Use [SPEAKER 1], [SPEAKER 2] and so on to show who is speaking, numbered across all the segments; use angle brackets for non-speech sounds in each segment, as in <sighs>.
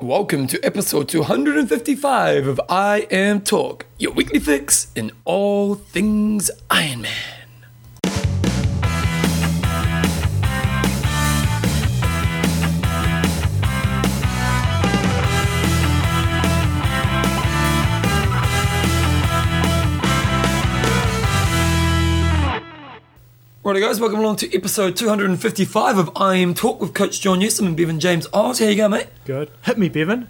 [SPEAKER 1] Welcome to episode 255 of I Am Talk, your weekly fix in all things Iron Man. Righty guys, welcome along to episode 255 of I Am Talk with Coach John Newsom and Bevan James Oz. How you go, mate?
[SPEAKER 2] Good. Hit me, Bevan.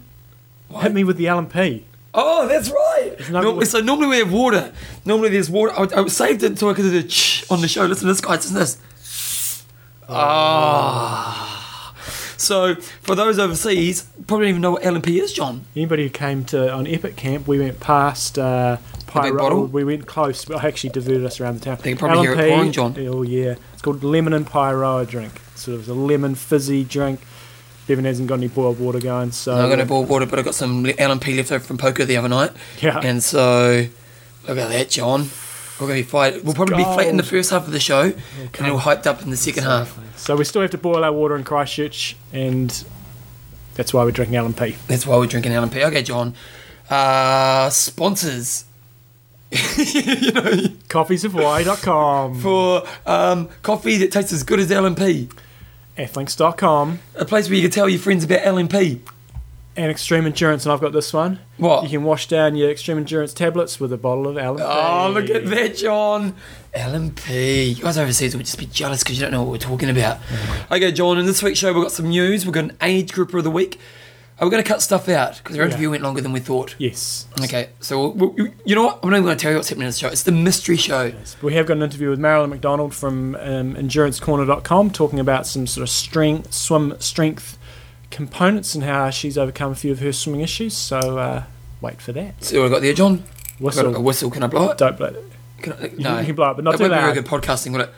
[SPEAKER 2] Hit me with the L&P.
[SPEAKER 1] Oh, that's right.
[SPEAKER 2] no-
[SPEAKER 1] Normally, so normally we have water. Normally there's water. I, I saved it until I could do the ch on the show. Listen to this, guys. Listen to this. Ah. So for those overseas, probably don't even know what L&P is, John.
[SPEAKER 2] Anybody who came to on Epic Camp, we went past uh,
[SPEAKER 1] Bottle?
[SPEAKER 2] We went close, but I actually diverted us around the town.
[SPEAKER 1] They can probably hear it pouring, John.
[SPEAKER 2] Oh yeah, it's called lemon and Paeroa drink. Sort of a lemon fizzy drink. Bevan hasn't got any boiled water going, so
[SPEAKER 1] I'm going to boiled water, but I got some L&P left over from poker the other night.
[SPEAKER 2] Yeah.
[SPEAKER 1] And so, look at that, John. We're going to be fight. We'll probably be flat in the first half of the show, and
[SPEAKER 2] Okay.
[SPEAKER 1] we'll hyped up in the second half.
[SPEAKER 2] So we still have to boil our water in Christchurch, and that's why we're drinking L&P.
[SPEAKER 1] That's why we're drinking L&P. Okay, John. Uh, sponsors. <laughs> you know,
[SPEAKER 2] Coffeesofhawaii.com,
[SPEAKER 1] for um, coffee that tastes as good as L&P.
[SPEAKER 2] Athlinks.com,
[SPEAKER 1] A place where you can tell your friends about L&P.
[SPEAKER 2] and Extreme Endurance, and I've got this one.
[SPEAKER 1] What?
[SPEAKER 2] You can wash down your Extreme Endurance tablets with a bottle of L&P.
[SPEAKER 1] Oh, look at that, John. L&P. You guys overseas would just be jealous because you don't know what we're talking about. Okay, John, in this week's show, we've got some news. We've got an age grouper of the week. Are we going to cut stuff out? Because our interview
[SPEAKER 2] Yeah.
[SPEAKER 1] went longer than we thought.
[SPEAKER 2] Yes.
[SPEAKER 1] Okay, so we'll, we'll- you know what? I'm not even going to tell you what's happening in the show. It's the mystery show.
[SPEAKER 2] We have got an interview with Marilyn McDonald from um, EnduranceCorner.com talking about some sort of strength, swim strength components and how she's overcome a few of her swimming issues. So uh, wait for that.
[SPEAKER 1] See what I got there, John? Got a
[SPEAKER 2] Whistle.
[SPEAKER 1] whistle. Can I blow it?
[SPEAKER 2] Don't blow it.
[SPEAKER 1] Can I, no.
[SPEAKER 2] you can blow it, but not
[SPEAKER 1] That
[SPEAKER 2] too
[SPEAKER 1] be very
[SPEAKER 2] loud.
[SPEAKER 1] good podcasting, will it?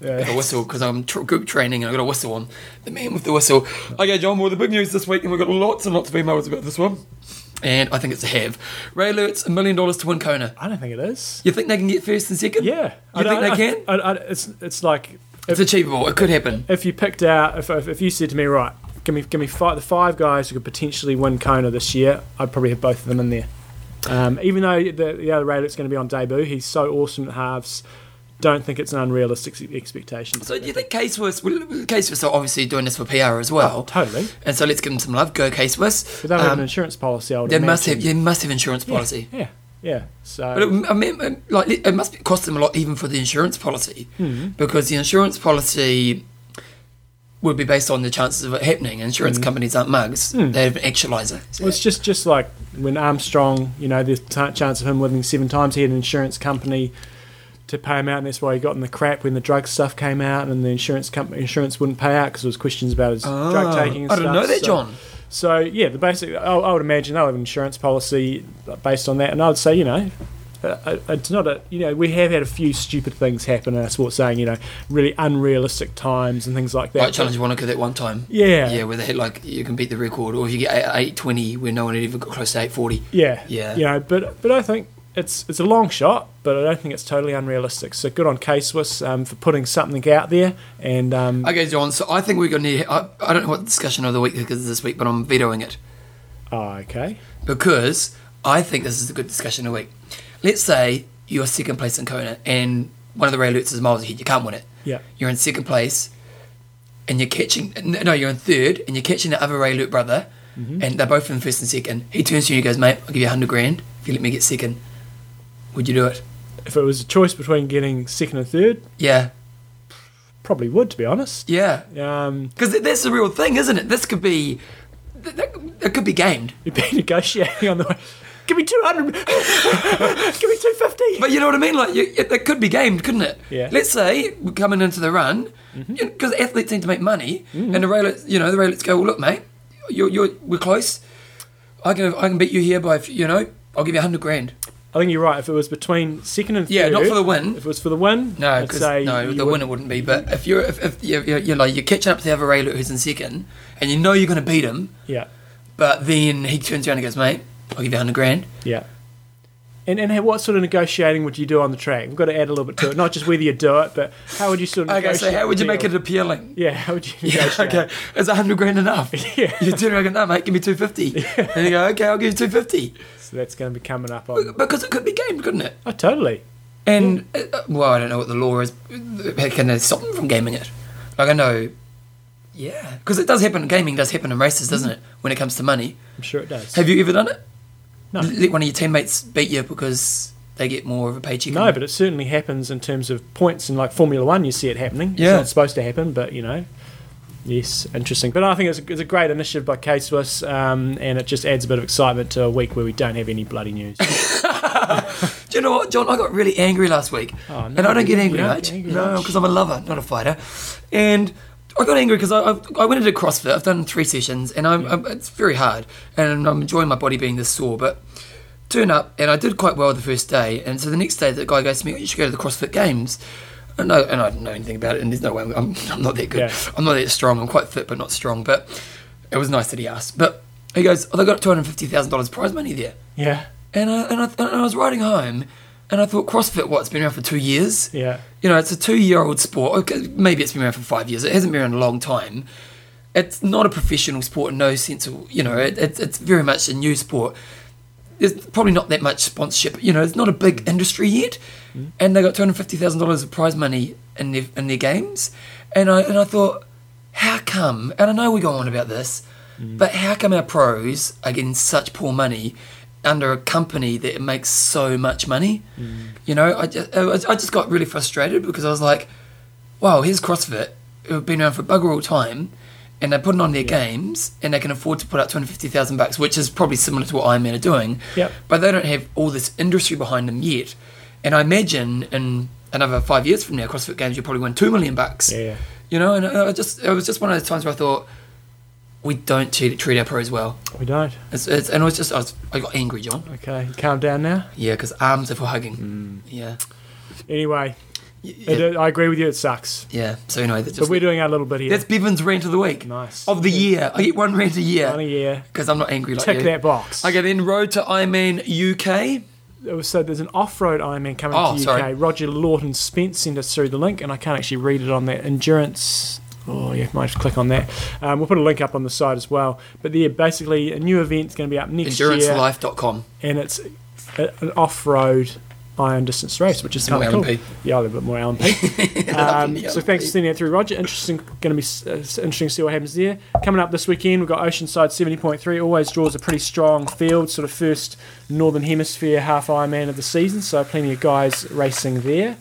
[SPEAKER 2] Yeah.
[SPEAKER 1] got a whistle because I'm tr- group training and I got a whistle on. The man with the whistle. Okay, John. Well, the big news this week, and we've got lots and lots of emails about this one. And I think it's a have. Raelert's a million dollars to win Kona.
[SPEAKER 2] I don't think it is.
[SPEAKER 1] You think they can get first and second?
[SPEAKER 2] Yeah.
[SPEAKER 1] You think they can?
[SPEAKER 2] I, I, it's, it's like
[SPEAKER 1] It's achievable. It could happen.
[SPEAKER 2] if you picked out, if, if, if you said to me, right, give me, give me five, the five guys who could potentially win Kona this year, I'd probably have both of them in there. Um, even though the, the other Raelert's going to be on debut, he's so awesome at halves. Don't think it's an unrealistic expectation.
[SPEAKER 1] So do you think K Swiss? Well, Swiss are obviously doing this for PR as well.
[SPEAKER 2] Oh, totally.
[SPEAKER 1] And so let's give them some love. Go K Swiss.
[SPEAKER 2] But have
[SPEAKER 1] Um,
[SPEAKER 2] an insurance policy. I would
[SPEAKER 1] they must have. You must have insurance policy.
[SPEAKER 2] Yeah, yeah. So
[SPEAKER 1] But it, I mean, like it must cost them a lot even for the insurance policy,
[SPEAKER 2] Hmm.
[SPEAKER 1] because the insurance policy would be based on the chances of it happening. Insurance companies aren't mugs; they have an actualizer.
[SPEAKER 2] Hmm. Well, it's just just like when Armstrong, you know, there's a chance of him living seven times. He had an insurance company to pay him out, and that's why he got in the crap when the drug stuff came out, and the insurance company insurance wouldn't pay out because there was questions about his ah, drug taking. And
[SPEAKER 1] I didn't
[SPEAKER 2] stuff.
[SPEAKER 1] know that,
[SPEAKER 2] So-
[SPEAKER 1] John.
[SPEAKER 2] So yeah, the basic. I, I would imagine they'll have an insurance policy uh, based on that, and I would say, you know. Uh, uh, It's not a you know we have had a few stupid things happen in our sport, saying you know really unrealistic times and things like that.
[SPEAKER 1] Like Challenge Wanaka that one time.
[SPEAKER 2] Yeah.
[SPEAKER 1] Yeah, where they hit like you can beat the record, or if you get eight twenty where no one had ever got close to eight forty.
[SPEAKER 2] Yeah,
[SPEAKER 1] Yeah.
[SPEAKER 2] You know, but but I think it's it's a long shot, but I don't think it's totally unrealistic. So good on K Swiss um, for putting something out there, and um,
[SPEAKER 1] Okay, John. So I think we're going to. I, I don't know what discussion of the week is this week, but I'm vetoing it
[SPEAKER 2] oh, okay,
[SPEAKER 1] because I think this is a good discussion of the week. Let's say you're second place in Kona, and one of the Raelerts is miles ahead. You can't win it.
[SPEAKER 2] yeah,
[SPEAKER 1] You're in second place, and you're catching. No, you're in third, and you're catching the other Raelert brother,
[SPEAKER 2] Mm-hmm.
[SPEAKER 1] and they're both in first and second. He turns to you and goes, "Mate, I'll give you a hundred grand if you let me get second. Would you do it?
[SPEAKER 2] if it was a choice between getting second and third,
[SPEAKER 1] Yeah,
[SPEAKER 2] probably would, to be honest.
[SPEAKER 1] yeah.
[SPEAKER 2] Um,
[SPEAKER 1] Because that's the real thing, isn't it? This could be. It could be gamed.
[SPEAKER 2] you'd be negotiating <laughs> on the way. Give me two hundred. <laughs> Give me two fifty.
[SPEAKER 1] But you know what I mean? Like, you, it, it could be gamed, couldn't it?
[SPEAKER 2] Yeah.
[SPEAKER 1] Let's say we're coming into the run, because athletes need to make money, and the Raelerts, you know, the Raelerts go, well, look, mate, you're, you're, we're close. I can, I can beat you here by, you know, I'll give you a hundred grand.
[SPEAKER 2] I think you're right. If it was between second and third,
[SPEAKER 1] Yeah, not for the win.
[SPEAKER 2] If it was for the win,
[SPEAKER 1] No,
[SPEAKER 2] I'd
[SPEAKER 1] because
[SPEAKER 2] say
[SPEAKER 1] no, the
[SPEAKER 2] would-
[SPEAKER 1] winner wouldn't be. But if you're, if, if you're, you're, you're like you're catching up to the other Raelert who's in second, and you know you're going to beat him,
[SPEAKER 2] Yeah,
[SPEAKER 1] but then he turns around and goes, mate, I'll give you a hundred grand.
[SPEAKER 2] yeah. And, and what sort of negotiating would you do on the track? We've got to add a little bit to it. Not just whether you do it, but how would you sort of negotiate?
[SPEAKER 1] Okay, so how would you make it appealing?
[SPEAKER 2] Yeah, how would you <laughs>
[SPEAKER 1] Yeah,
[SPEAKER 2] negotiate?
[SPEAKER 1] okay. Is a hundred grand enough? <laughs>
[SPEAKER 2] Yeah.
[SPEAKER 1] You turn around and go, no, mate, give me two fifty. <laughs> And you go, okay, I'll give you two fifty.
[SPEAKER 2] So that's going to be coming up on.
[SPEAKER 1] Because it could be gamed, couldn't it?
[SPEAKER 2] Oh, totally.
[SPEAKER 1] And uh, well, I don't know what the law is. Can they stop them from gaming it? Like I know, yeah, because it does happen. Gaming does happen in races, doesn't it? When it comes to money.
[SPEAKER 2] I'm sure it does.
[SPEAKER 1] Have you ever done it?
[SPEAKER 2] No.
[SPEAKER 1] Let one of your teammates beat you because they get more of a paycheck.
[SPEAKER 2] No, but it certainly happens in terms of points in like Formula One. You see it happening. It's
[SPEAKER 1] Yeah.
[SPEAKER 2] not supposed to happen, but you know, yes, interesting. But I think it's a, it's a great initiative by K Swiss, um, and it just adds a bit of excitement to a week where we don't have any bloody news. <laughs>
[SPEAKER 1] Do you know what, John? I got really angry last week,
[SPEAKER 2] Oh, no,
[SPEAKER 1] and I don't get angry
[SPEAKER 2] don't get angry
[SPEAKER 1] no,
[SPEAKER 2] much.
[SPEAKER 1] because I'm a lover, not a fighter. And I got angry because I, I, I went into CrossFit. I've done three sessions, and I'm, I'm, it's very hard, and I'm enjoying my body being this sore. But turn up, and I did quite well the first day, and so the next day, the guy goes to me, oh, "You should go to the CrossFit Games." And, no, and I didn't know anything about it, and there's no way I'm, I'm, I'm not that good.
[SPEAKER 2] Yeah.
[SPEAKER 1] I'm not that strong. I'm quite fit, but not strong. But it was nice that he asked. But he goes, "Oh, they got two hundred fifty thousand dollars prize money there."
[SPEAKER 2] yeah,
[SPEAKER 1] And I, and, I, and I was riding home, and I thought CrossFit, what, it's been around for two years?
[SPEAKER 2] yeah,
[SPEAKER 1] You know, it's a two year old sport. Okay, maybe it's been around for five years. It hasn't been around a long time. It's not a professional sport in no sense of, you know, it, it's it's very much a new sport. There's probably not that much sponsorship. You know, it's not a big industry yet. Mm. And they got $250,000 of prize money in their, in their games. And I, and I thought, how come, and I know we go on about this, mm. but how come our pros are getting such poor money under a company that makes so much money? Mm. You know, I just, I just got really frustrated because I was like, wow, here's CrossFit, who've been around for a bugger all time, and they're putting on their games, and they can afford to put out 250,000 bucks, which is probably similar to what Ironman are doing,
[SPEAKER 2] Yep.
[SPEAKER 1] but they don't have all this industry behind them yet. And I imagine in another five years from now, CrossFit Games, you'll probably win two million bucks.
[SPEAKER 2] yeah, yeah.
[SPEAKER 1] You know, and I just it was just one of those times where I thought we don't treat, treat our pros well.
[SPEAKER 2] We don't.
[SPEAKER 1] It's, it's, and I was just I, was, I got angry, John.
[SPEAKER 2] Okay, calm down now.
[SPEAKER 1] Yeah, because arms are for hugging. Hmm. Yeah.
[SPEAKER 2] Anyway,
[SPEAKER 1] Y-
[SPEAKER 2] it,
[SPEAKER 1] yeah,
[SPEAKER 2] I agree with you. It sucks,
[SPEAKER 1] yeah. So anyway, that's
[SPEAKER 2] but we're doing our little bit here.
[SPEAKER 1] that's Bevan's rant of the week
[SPEAKER 2] nice.
[SPEAKER 1] of the year. I get one rant a
[SPEAKER 2] One a
[SPEAKER 1] year
[SPEAKER 2] year.
[SPEAKER 1] because I'm not angry like
[SPEAKER 2] Tick
[SPEAKER 1] you.
[SPEAKER 2] that box.
[SPEAKER 1] Okay, then road to Ironman UK.
[SPEAKER 2] Oh, so there's an off-road Ironman coming
[SPEAKER 1] Oh,
[SPEAKER 2] to UK.
[SPEAKER 1] sorry.
[SPEAKER 2] Roger Lawton Spence sent us through the link, and I can't actually read it on that endurance. Oh, yeah, might to click on that. Um, we'll put a link up on the site as well. But yeah, basically a new event's going to be up next year,
[SPEAKER 1] EnduranceLife.com.
[SPEAKER 2] and it's an off-road iron distance race, which is
[SPEAKER 1] More
[SPEAKER 2] kind of cool. Yeah, a little bit more L&P. <laughs> um, so thanks for sending that through, Roger. Interesting, going to be uh, interesting to see what happens there. Coming up this weekend, we've got Oceanside 70.3. Always draws a pretty strong field, sort of first Northern Hemisphere half Ironman of the season. So plenty of guys racing there.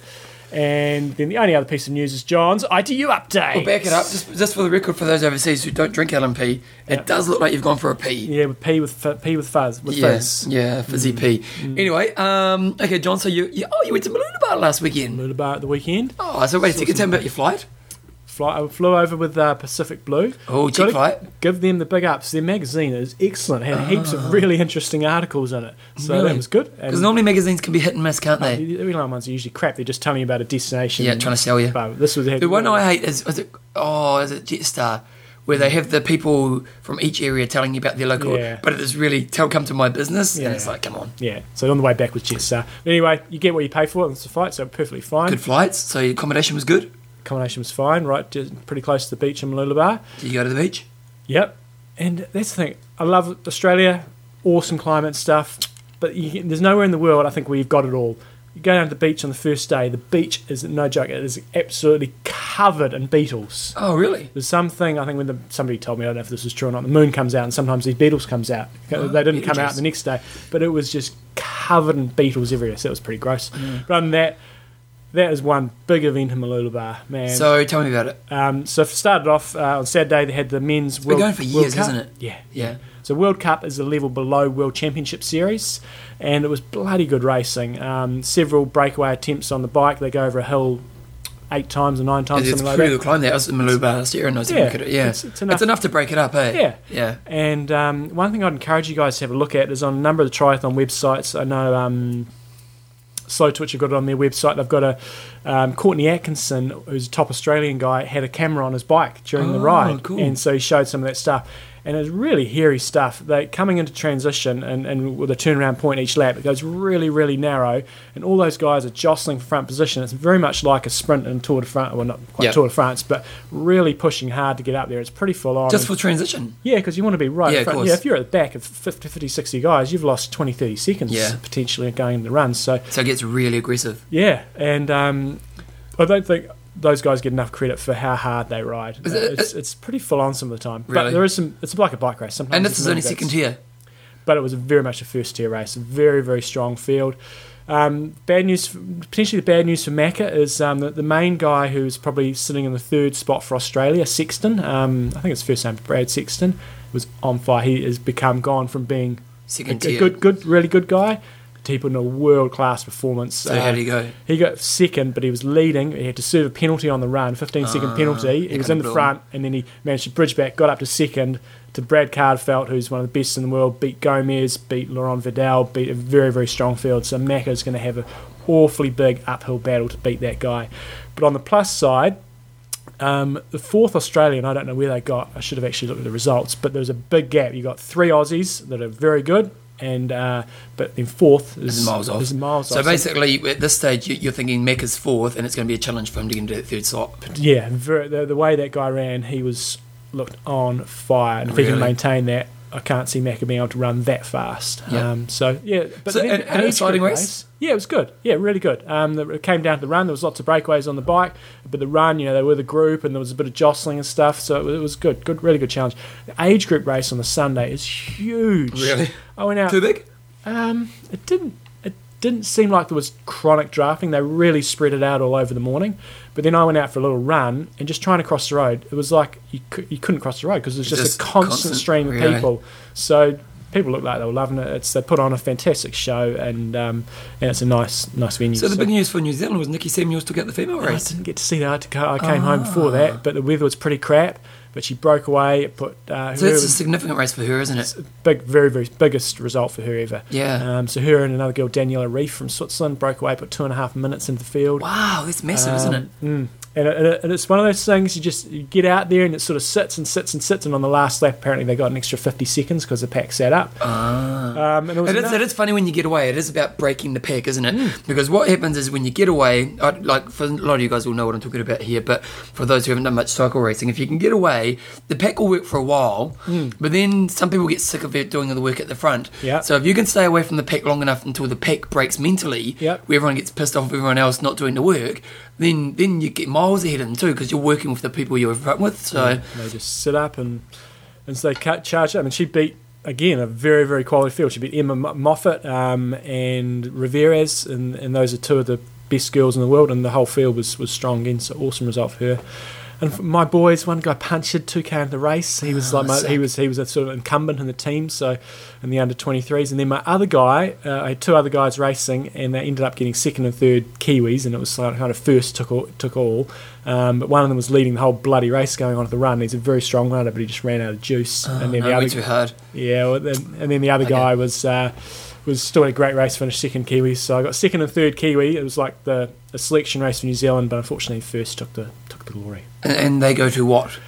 [SPEAKER 2] And then the only other piece of news is John's ITU update.
[SPEAKER 1] Well, back it up, just, just for the record, for those overseas who don't drink L&P, it does look like you've gone for a pee.
[SPEAKER 2] Yeah, with P with f- P with fuzz with
[SPEAKER 1] Yeah,
[SPEAKER 2] fizz.
[SPEAKER 1] yeah, fizzy
[SPEAKER 2] Mm.
[SPEAKER 1] pee. Anyway, um, okay, John. So you, you, oh, you went to Mooloolaba last weekend.
[SPEAKER 2] About at the weekend.
[SPEAKER 1] Oh, so wait a second, tell me about your flight.
[SPEAKER 2] Fly, I flew over with uh, Pacific Blue.
[SPEAKER 1] Oh, cheap flight.
[SPEAKER 2] Give them the big ups. Their magazine is excellent. It Had heaps of really interesting articles in it. So
[SPEAKER 1] Ah. Really?
[SPEAKER 2] that was good.
[SPEAKER 1] Because normally magazines can be hit and miss, can't
[SPEAKER 2] uh,
[SPEAKER 1] they?
[SPEAKER 2] the online ones are usually crap. They're just telling you about a destination.
[SPEAKER 1] Yeah, trying to sell you.
[SPEAKER 2] But this was
[SPEAKER 1] The one I hate is, is it, oh, is it Jetstar? Where they have the people from each area telling you about their local,
[SPEAKER 2] Yeah.
[SPEAKER 1] but it is really tell come to my business,
[SPEAKER 2] Yeah.
[SPEAKER 1] and it's like, come on,
[SPEAKER 2] Yeah. So on the way back was Jetstar. Anyway, you get what you pay for. It's a flight, so perfectly fine.
[SPEAKER 1] good flights. So your accommodation was good.
[SPEAKER 2] Accommodation was fine. Right, pretty close to the beach in Mooloolaba.
[SPEAKER 1] Did you go to the beach?
[SPEAKER 2] Yep. And that's the thing. I love Australia, awesome climate stuff, but you, there's nowhere in the world I think where you've got it all. You go down to the beach on the first day. The beach is no joke. It is absolutely covered in beetles.
[SPEAKER 1] Oh, really?
[SPEAKER 2] There's something I think when the, somebody told me I don't know if this is true or not. The moon comes out and sometimes these beetles comes out.
[SPEAKER 1] Oh,
[SPEAKER 2] they didn't come out the next day, but it was just covered in beetles everywhere. So it was pretty gross. Mm. But other than that, that is one big event in Mooloolaba, man.
[SPEAKER 1] So tell me about it.
[SPEAKER 2] Um, so it started off uh, on Saturday. They had the men's
[SPEAKER 1] been
[SPEAKER 2] World,
[SPEAKER 1] going for years,
[SPEAKER 2] Cup.
[SPEAKER 1] isn't it?
[SPEAKER 2] Yeah,
[SPEAKER 1] Yeah.
[SPEAKER 2] So World Cup is a level below World Championship Series, and it was bloody good racing. Um, several breakaway attempts on the bike. They go over a hill eight times or nine times,
[SPEAKER 1] It's
[SPEAKER 2] something like
[SPEAKER 1] pretty
[SPEAKER 2] that.
[SPEAKER 1] good climb there. I was in Mooloolaba last year and I was
[SPEAKER 2] Yeah,
[SPEAKER 1] yeah, it. Yeah,
[SPEAKER 2] it's-
[SPEAKER 1] it's,
[SPEAKER 2] it's enough-
[SPEAKER 1] enough. to break it up, eh?
[SPEAKER 2] Yeah.
[SPEAKER 1] Yeah.
[SPEAKER 2] And um, one thing I'd encourage you guys to have a look at is on a number of the triathlon websites. I know um, Slow Twitch have got it on their website. They've got a um, Courtney Atkinson, who's a top Australian guy, had a camera on his bike during the
[SPEAKER 1] Oh,
[SPEAKER 2] ride,
[SPEAKER 1] cool.
[SPEAKER 2] and so he showed some of that stuff. And it's really hairy stuff. They coming into transition and, and with a turnaround point each lap, it goes really really narrow, and all those guys are jostling for front position. It's very much like a sprint in Tour de France, well not quite
[SPEAKER 1] Yeah.
[SPEAKER 2] Tour de France, but really pushing hard to get up there. It's pretty full on.
[SPEAKER 1] Just for transition.
[SPEAKER 2] yeah, because you want to be right
[SPEAKER 1] Yeah,
[SPEAKER 2] in
[SPEAKER 1] of course.
[SPEAKER 2] Yeah, if you're at the back of 50, 50, 60 guys, you've lost 20, 30 seconds
[SPEAKER 1] Yeah.
[SPEAKER 2] potentially going in the run. So,
[SPEAKER 1] So it gets really aggressive.
[SPEAKER 2] yeah, and um, I don't think those guys get enough credit for how hard they ride.
[SPEAKER 1] It-
[SPEAKER 2] it's, it's pretty full on some of the time. But
[SPEAKER 1] Really?
[SPEAKER 2] there is some, it's like a bike race. Sometimes
[SPEAKER 1] And this is only
[SPEAKER 2] bits,
[SPEAKER 1] second tier.
[SPEAKER 2] But it was very much a first tier race. Very, very strong field. Um, bad news, potentially the bad news for Macca is um, that the main guy who's probably sitting in the third spot for Australia, Sexton, um, I think it's first name Brad Sexton, was on fire. He has become gone from being a,
[SPEAKER 1] Second
[SPEAKER 2] a
[SPEAKER 1] tier.
[SPEAKER 2] good, good, really good guy he put in a world class performance.
[SPEAKER 1] So
[SPEAKER 2] Uh,
[SPEAKER 1] how do you go?
[SPEAKER 2] he got second, but he was leading. He had to serve a penalty on the run, 15 second
[SPEAKER 1] Ah,
[SPEAKER 2] penalty. He
[SPEAKER 1] he
[SPEAKER 2] was in the front, and then he managed to bridge back, got up to second to Brad Kahlefeldt, who's one of the best in the world, beat Gomez, beat Laurent Vidal, beat a very, very strong field. So Macca's going to have an awfully big uphill battle to beat that guy. But on the plus side, um, the fourth Australian, I don't know where they got. I should have actually looked at the results, but there was a big gap. You got three Aussies that are very good, and uh, but then fourth is
[SPEAKER 1] miles off.
[SPEAKER 2] is miles
[SPEAKER 1] So
[SPEAKER 2] off.
[SPEAKER 1] basically, at this stage, you- you're thinking Macca's fourth, and it's going to be a challenge for him to get into that third slot.
[SPEAKER 2] Yeah, very, the, the way that guy ran, he was looked on fire. And if he can maintain that, I can't see Macca being able to run that fast.
[SPEAKER 1] Yeah.
[SPEAKER 2] Um, so yeah, but
[SPEAKER 1] So,
[SPEAKER 2] then
[SPEAKER 1] and-
[SPEAKER 2] the
[SPEAKER 1] and an exciting
[SPEAKER 2] group
[SPEAKER 1] race?
[SPEAKER 2] Yeah, it was good. Yeah, really good. Um, the, it came down to the run. There was lots of breakaways on the bike, but the run, you know, they were the group, and there was a bit of jostling and stuff. So it was, it was good, good, really good challenge. The age group race on the Sunday is huge.
[SPEAKER 1] Really?
[SPEAKER 2] I went out.
[SPEAKER 1] Too big?
[SPEAKER 2] Um, it didn't. It didn't seem like there was chronic drafting. They really spread it out all over the morning. But then I went out for a little run and just trying to cross the road. It was like you, cou- you couldn't cross the road because there's just,
[SPEAKER 1] Just
[SPEAKER 2] a constant,
[SPEAKER 1] constant,
[SPEAKER 2] stream of
[SPEAKER 1] really.
[SPEAKER 2] people. So people looked like they were loving it. It's they put on a fantastic show and um, and it's a nice nice venue.
[SPEAKER 1] So the big news for New Zealand was Nikki Samuels took out the female race.
[SPEAKER 2] I didn't get to see that. I, had to go, I came home before that, but the weather was pretty crap. But she broke away. It put uh,
[SPEAKER 1] So it's a significant race for her, isn't it?
[SPEAKER 2] It's big, very, very biggest result for her ever.
[SPEAKER 1] Yeah.
[SPEAKER 2] Um, so her and another girl, Daniela Ryf from Switzerland, broke away, put two and a half minutes into the field.
[SPEAKER 1] Wow, that's massive, isn't it?
[SPEAKER 2] Um, Mm. And, it, and it's one of those things you just you get out there and it sort of sits and sits and sits. And on the last lap, apparently they got an extra 50 seconds because the pack sat up.
[SPEAKER 1] Ah.
[SPEAKER 2] Um, and it was
[SPEAKER 1] it, is, it is funny when you get away. It is about breaking the pack, isn't it?
[SPEAKER 2] Mm.
[SPEAKER 1] Because what happens is when you get away, I- like for a lot of you guys will know what I'm talking about here, but for those who haven't done much cycle racing, if you can get away, the pack will work for a while, but then some people get sick of it doing the work at the front.
[SPEAKER 2] Mm. Yeah.
[SPEAKER 1] So if you can stay away from the pack long enough until the pack breaks mentally,
[SPEAKER 2] Yep.
[SPEAKER 1] where everyone gets pissed off with everyone else not doing the work, then then you get miles ahead of them too because you're working with the people you're with. So
[SPEAKER 2] they just sit up and and so they cut charge up. And she beat again a very very quality field. She beat Emma Moffat um, and Riveros, and, and those are two of the best girls in the world. And the whole field was was strong again. So awesome result for her. And my boys, one guy punctured two k in the race. He was
[SPEAKER 1] Oh,
[SPEAKER 2] like my, he was he was a sort of incumbent in the team. So in the under twenty threes, and then my other guy, uh, I had two other guys racing, and they ended up getting second and third Kiwis, and it was like kind of first took all, took all. Um, but one of them was leading the whole bloody race going on at the run. He's a very strong runner, but he just ran out of juice.
[SPEAKER 1] Oh,
[SPEAKER 2] and then
[SPEAKER 1] no,
[SPEAKER 2] the other
[SPEAKER 1] too hard.
[SPEAKER 2] yeah, well, then, and then the other
[SPEAKER 1] Okay.
[SPEAKER 2] guy was uh, was still a great race, finished second Kiwi. So I got second and third Kiwi. It was like the a selection race for New Zealand, but unfortunately first took the took the glory.
[SPEAKER 1] And, and they go to what?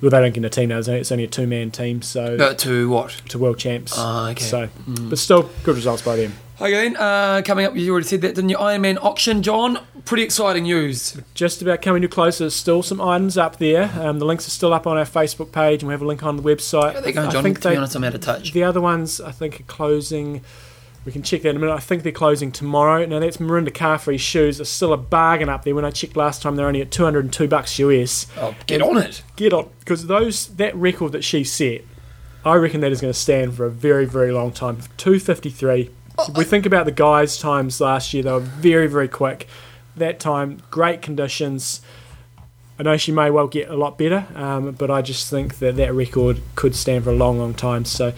[SPEAKER 2] Well, they don't get a team now. It's only, a two man team, so
[SPEAKER 1] to what?
[SPEAKER 2] to world champs.
[SPEAKER 1] Oh, okay.
[SPEAKER 2] So, but still good results by them.
[SPEAKER 1] Okay, then, uh, coming up, you already said that, didn't you? Ironman auction, John. Pretty exciting news.
[SPEAKER 2] Just about coming to close. There's still some items up there. Um, the links are still up on our Facebook page, and we have a link on the website.
[SPEAKER 1] How are they going,
[SPEAKER 2] I
[SPEAKER 1] John?
[SPEAKER 2] think
[SPEAKER 1] to be honest, I'm out of touch.
[SPEAKER 2] The other ones, I think, are closing. We can check that in a minute. I think they're closing tomorrow. Now that's Mirinda Carfrae's shoes. are still a bargain up there. When I checked last time, they're only at 202 bucks US.
[SPEAKER 1] Oh, get on it.
[SPEAKER 2] Get on, because those that record that she set, I reckon that is going to stand for a very, very long time. 253. If we think about the guys' times last year, they were very, very quick. That time, great conditions. I know she may well get a lot better, um, but I just think that that record could stand for a long, long time. So,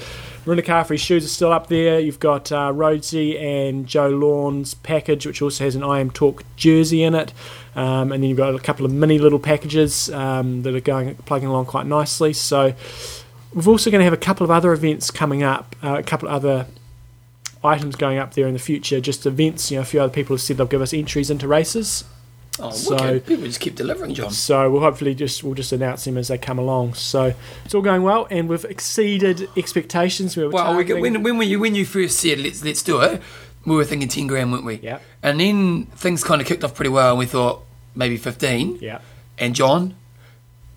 [SPEAKER 2] Mirinda Carfrae's shoes are still up there. You've got uh, Rhodesy and Jo Lawn's package, which also has an I Am Talk jersey in it. Um, and then you've got a couple of mini little packages um, that are going plugging along quite nicely. So, we're also going to have a couple of other events coming up, uh, a couple of other items going up there in the future, just events. You know, a few other people have said they'll give us entries into races.
[SPEAKER 1] Oh,
[SPEAKER 2] So-
[SPEAKER 1] wicked. People just keep delivering, John.
[SPEAKER 2] So we'll hopefully just we'll just announce them as they come along. So it's all going well, and we've exceeded expectations. We were
[SPEAKER 1] Well, we, when, when, we, when you first said, let's, let's do it, we were thinking 10 grand, weren't we?
[SPEAKER 2] Yeah.
[SPEAKER 1] And then things kind of kicked off pretty well, and we thought maybe 15.
[SPEAKER 2] yeah.
[SPEAKER 1] And John,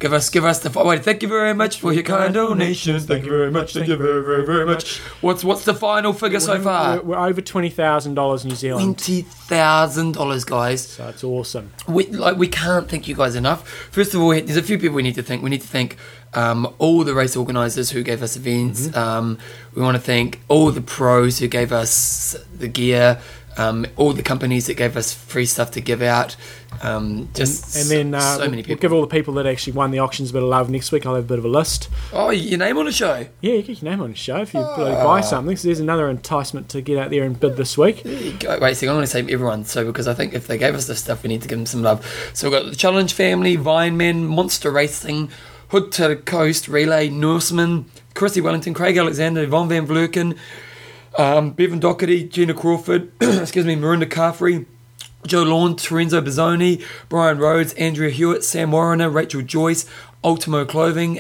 [SPEAKER 1] give us give us the wait. Thank you very much for your kind donations. Thank you very much. Thank you very very very much. What's what's the final figure so
[SPEAKER 2] We're,
[SPEAKER 1] far?
[SPEAKER 2] we're over twenty thousand dollars New Zealand,
[SPEAKER 1] Twenty thousand dollars, guys.
[SPEAKER 2] so it's awesome.
[SPEAKER 1] We like we can't thank you guys enough. First of all, there's a few people we need to thank. We need to thank um, all the race organisers who gave us events. Um, we want to thank all the pros who gave us the gear. Um, all the companies that gave us free stuff to give out. Um, just
[SPEAKER 2] And then uh,
[SPEAKER 1] so
[SPEAKER 2] we'll, give all the people that actually won the auctions a bit of love next week. I'll have a bit of a list.
[SPEAKER 1] oh, your name on the show.
[SPEAKER 2] Yeah, you get your name on the show if you bloody buy
[SPEAKER 1] Ah.
[SPEAKER 2] something. So there's another enticement to get out there and bid this week.
[SPEAKER 1] There you go. Wait, see, I'm going to say everyone. So, because I think if they gave us this stuff, we need to give them some love. So, we've got the Challenge Family, Vineman, Monster Racing, Hood to the Coast, Relay, Norseman, Chrissie Wellington, Craig Alexander, Yvonne Van Vlerken, um, Bevan Docherty, Gina Crawford, <clears throat> excuse me, Mirinda Carfrae, Jo Lawn, Terenzo Bozzone, Brian Rhodes, Andrea Hewitt, Sam Warriner, Rachel Joyce, Ultimo Clothing,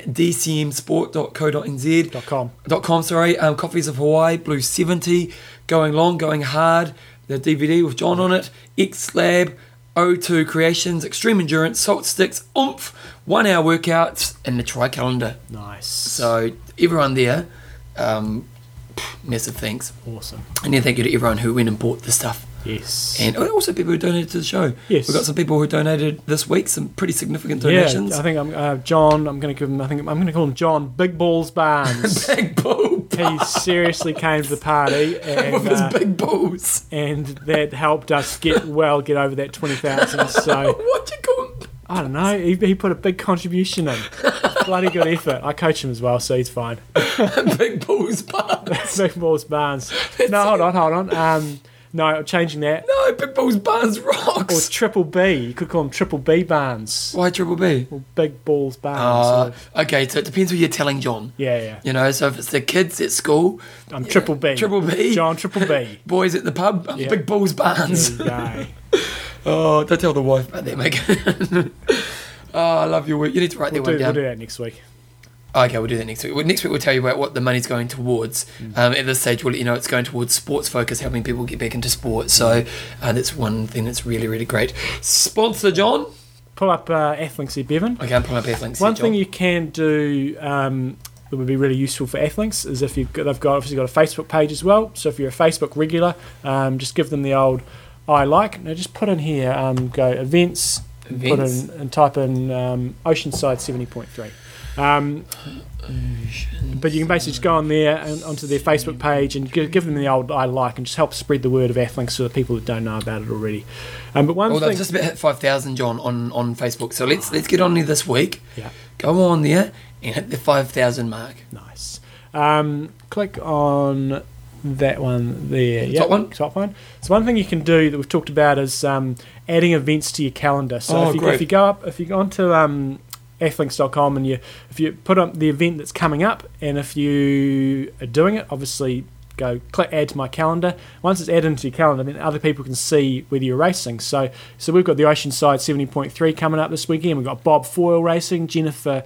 [SPEAKER 1] dcmsport.co.nz,
[SPEAKER 2] Dot com.
[SPEAKER 1] dot com sorry um, coffees of hawaii blue 70 going long going hard the dvd with john on it x lab o2 creations extreme endurance salt sticks oomph one hour workouts and the tri calendar
[SPEAKER 2] Nice.
[SPEAKER 1] so everyone there um, massive thanks
[SPEAKER 2] awesome.
[SPEAKER 1] and then thank you to everyone who went and bought the stuff
[SPEAKER 2] Yes.
[SPEAKER 1] and also people who donated to the show
[SPEAKER 2] Yes.
[SPEAKER 1] we've got some people who donated this week some pretty significant donations.
[SPEAKER 2] yeah, I think I'm uh, John. I'm going to give him. I think I'm going to call him John Big Balls Barnes. <laughs>
[SPEAKER 1] big bull
[SPEAKER 2] he seriously came to the party <laughs>
[SPEAKER 1] with
[SPEAKER 2] and
[SPEAKER 1] his
[SPEAKER 2] uh,
[SPEAKER 1] big balls
[SPEAKER 2] and that helped us get well get over that twenty thousand. So <laughs>
[SPEAKER 1] what you call?
[SPEAKER 2] I don't know. He, he put a big contribution in. <laughs> Bloody good effort. I coach him as well, so he's fine. <laughs>
[SPEAKER 1] big balls Barnes. <laughs>
[SPEAKER 2] Big Balls Barnes. No, hold on, hold on. Um, no, I'm changing that.
[SPEAKER 1] No, Big Balls Barnes rocks. Or.
[SPEAKER 2] Triple B. You could call them Triple B Barnes.
[SPEAKER 1] Why Triple B?
[SPEAKER 2] Or Big Balls Barnes.
[SPEAKER 1] Uh, okay, so it depends who you're telling John.
[SPEAKER 2] yeah, yeah.
[SPEAKER 1] You know, so if it's the kids at school,
[SPEAKER 2] I'm Triple B.
[SPEAKER 1] Triple B.
[SPEAKER 2] John Triple B. <laughs>
[SPEAKER 1] boys at the pub, I'm
[SPEAKER 2] Yeah.
[SPEAKER 1] Big Balls Barnes.
[SPEAKER 2] There. <laughs>
[SPEAKER 1] Oh, don't tell the wife about that, Megan. oh, <laughs> I love your work. You need to write
[SPEAKER 2] We'll
[SPEAKER 1] that
[SPEAKER 2] do,
[SPEAKER 1] one
[SPEAKER 2] we'll do that next week.
[SPEAKER 1] Okay, we'll do that next week. Well, next week we'll tell you about what the money's going towards.
[SPEAKER 2] Mm.
[SPEAKER 1] Um, at this stage, we'll let you know it's going towards sports focus, helping people get back into sport. So uh, that's one thing that's really, really great. Sponsor, John.
[SPEAKER 2] Pull up uh, Athlinks here, Bevan.
[SPEAKER 1] Okay, I'm pulling up Athlinks.
[SPEAKER 2] One
[SPEAKER 1] here,
[SPEAKER 2] thing you can do um, that would be really useful for Athlinks is if you've got, they've got obviously got a Facebook page as well. So if you're a Facebook regular, um, just give them the old I like. Now just put in here, um, go events, and put in and type in um, Oceanside seventy point three. Um, but you can basically just go on there and onto their Facebook page and give, give them the old I like and just help spread the word of Athlinks to the people that don't know about it already. Um, but one
[SPEAKER 1] Well,
[SPEAKER 2] thing,
[SPEAKER 1] just about hit five thousand, John, on, on Facebook. So let's let's get on there this week.
[SPEAKER 2] yeah.
[SPEAKER 1] Go on there and hit the five thousand mark.
[SPEAKER 2] Nice. Um, click on that one there.
[SPEAKER 1] The
[SPEAKER 2] Yeah,
[SPEAKER 1] top one?
[SPEAKER 2] Top one. So one thing you can do that we've talked about is um, adding events to your calendar. So
[SPEAKER 1] Oh,
[SPEAKER 2] if, you,
[SPEAKER 1] great.
[SPEAKER 2] if you go up, if you go onto um, athlinks.com and you if you put up the event that's coming up, and if you are doing it, obviously go click add to my calendar. Once it's added into your calendar, then other people can see whether you're racing. So so we've got the Oceanside 70.3 coming up this weekend. We've got Bob Foyle racing, Jennifer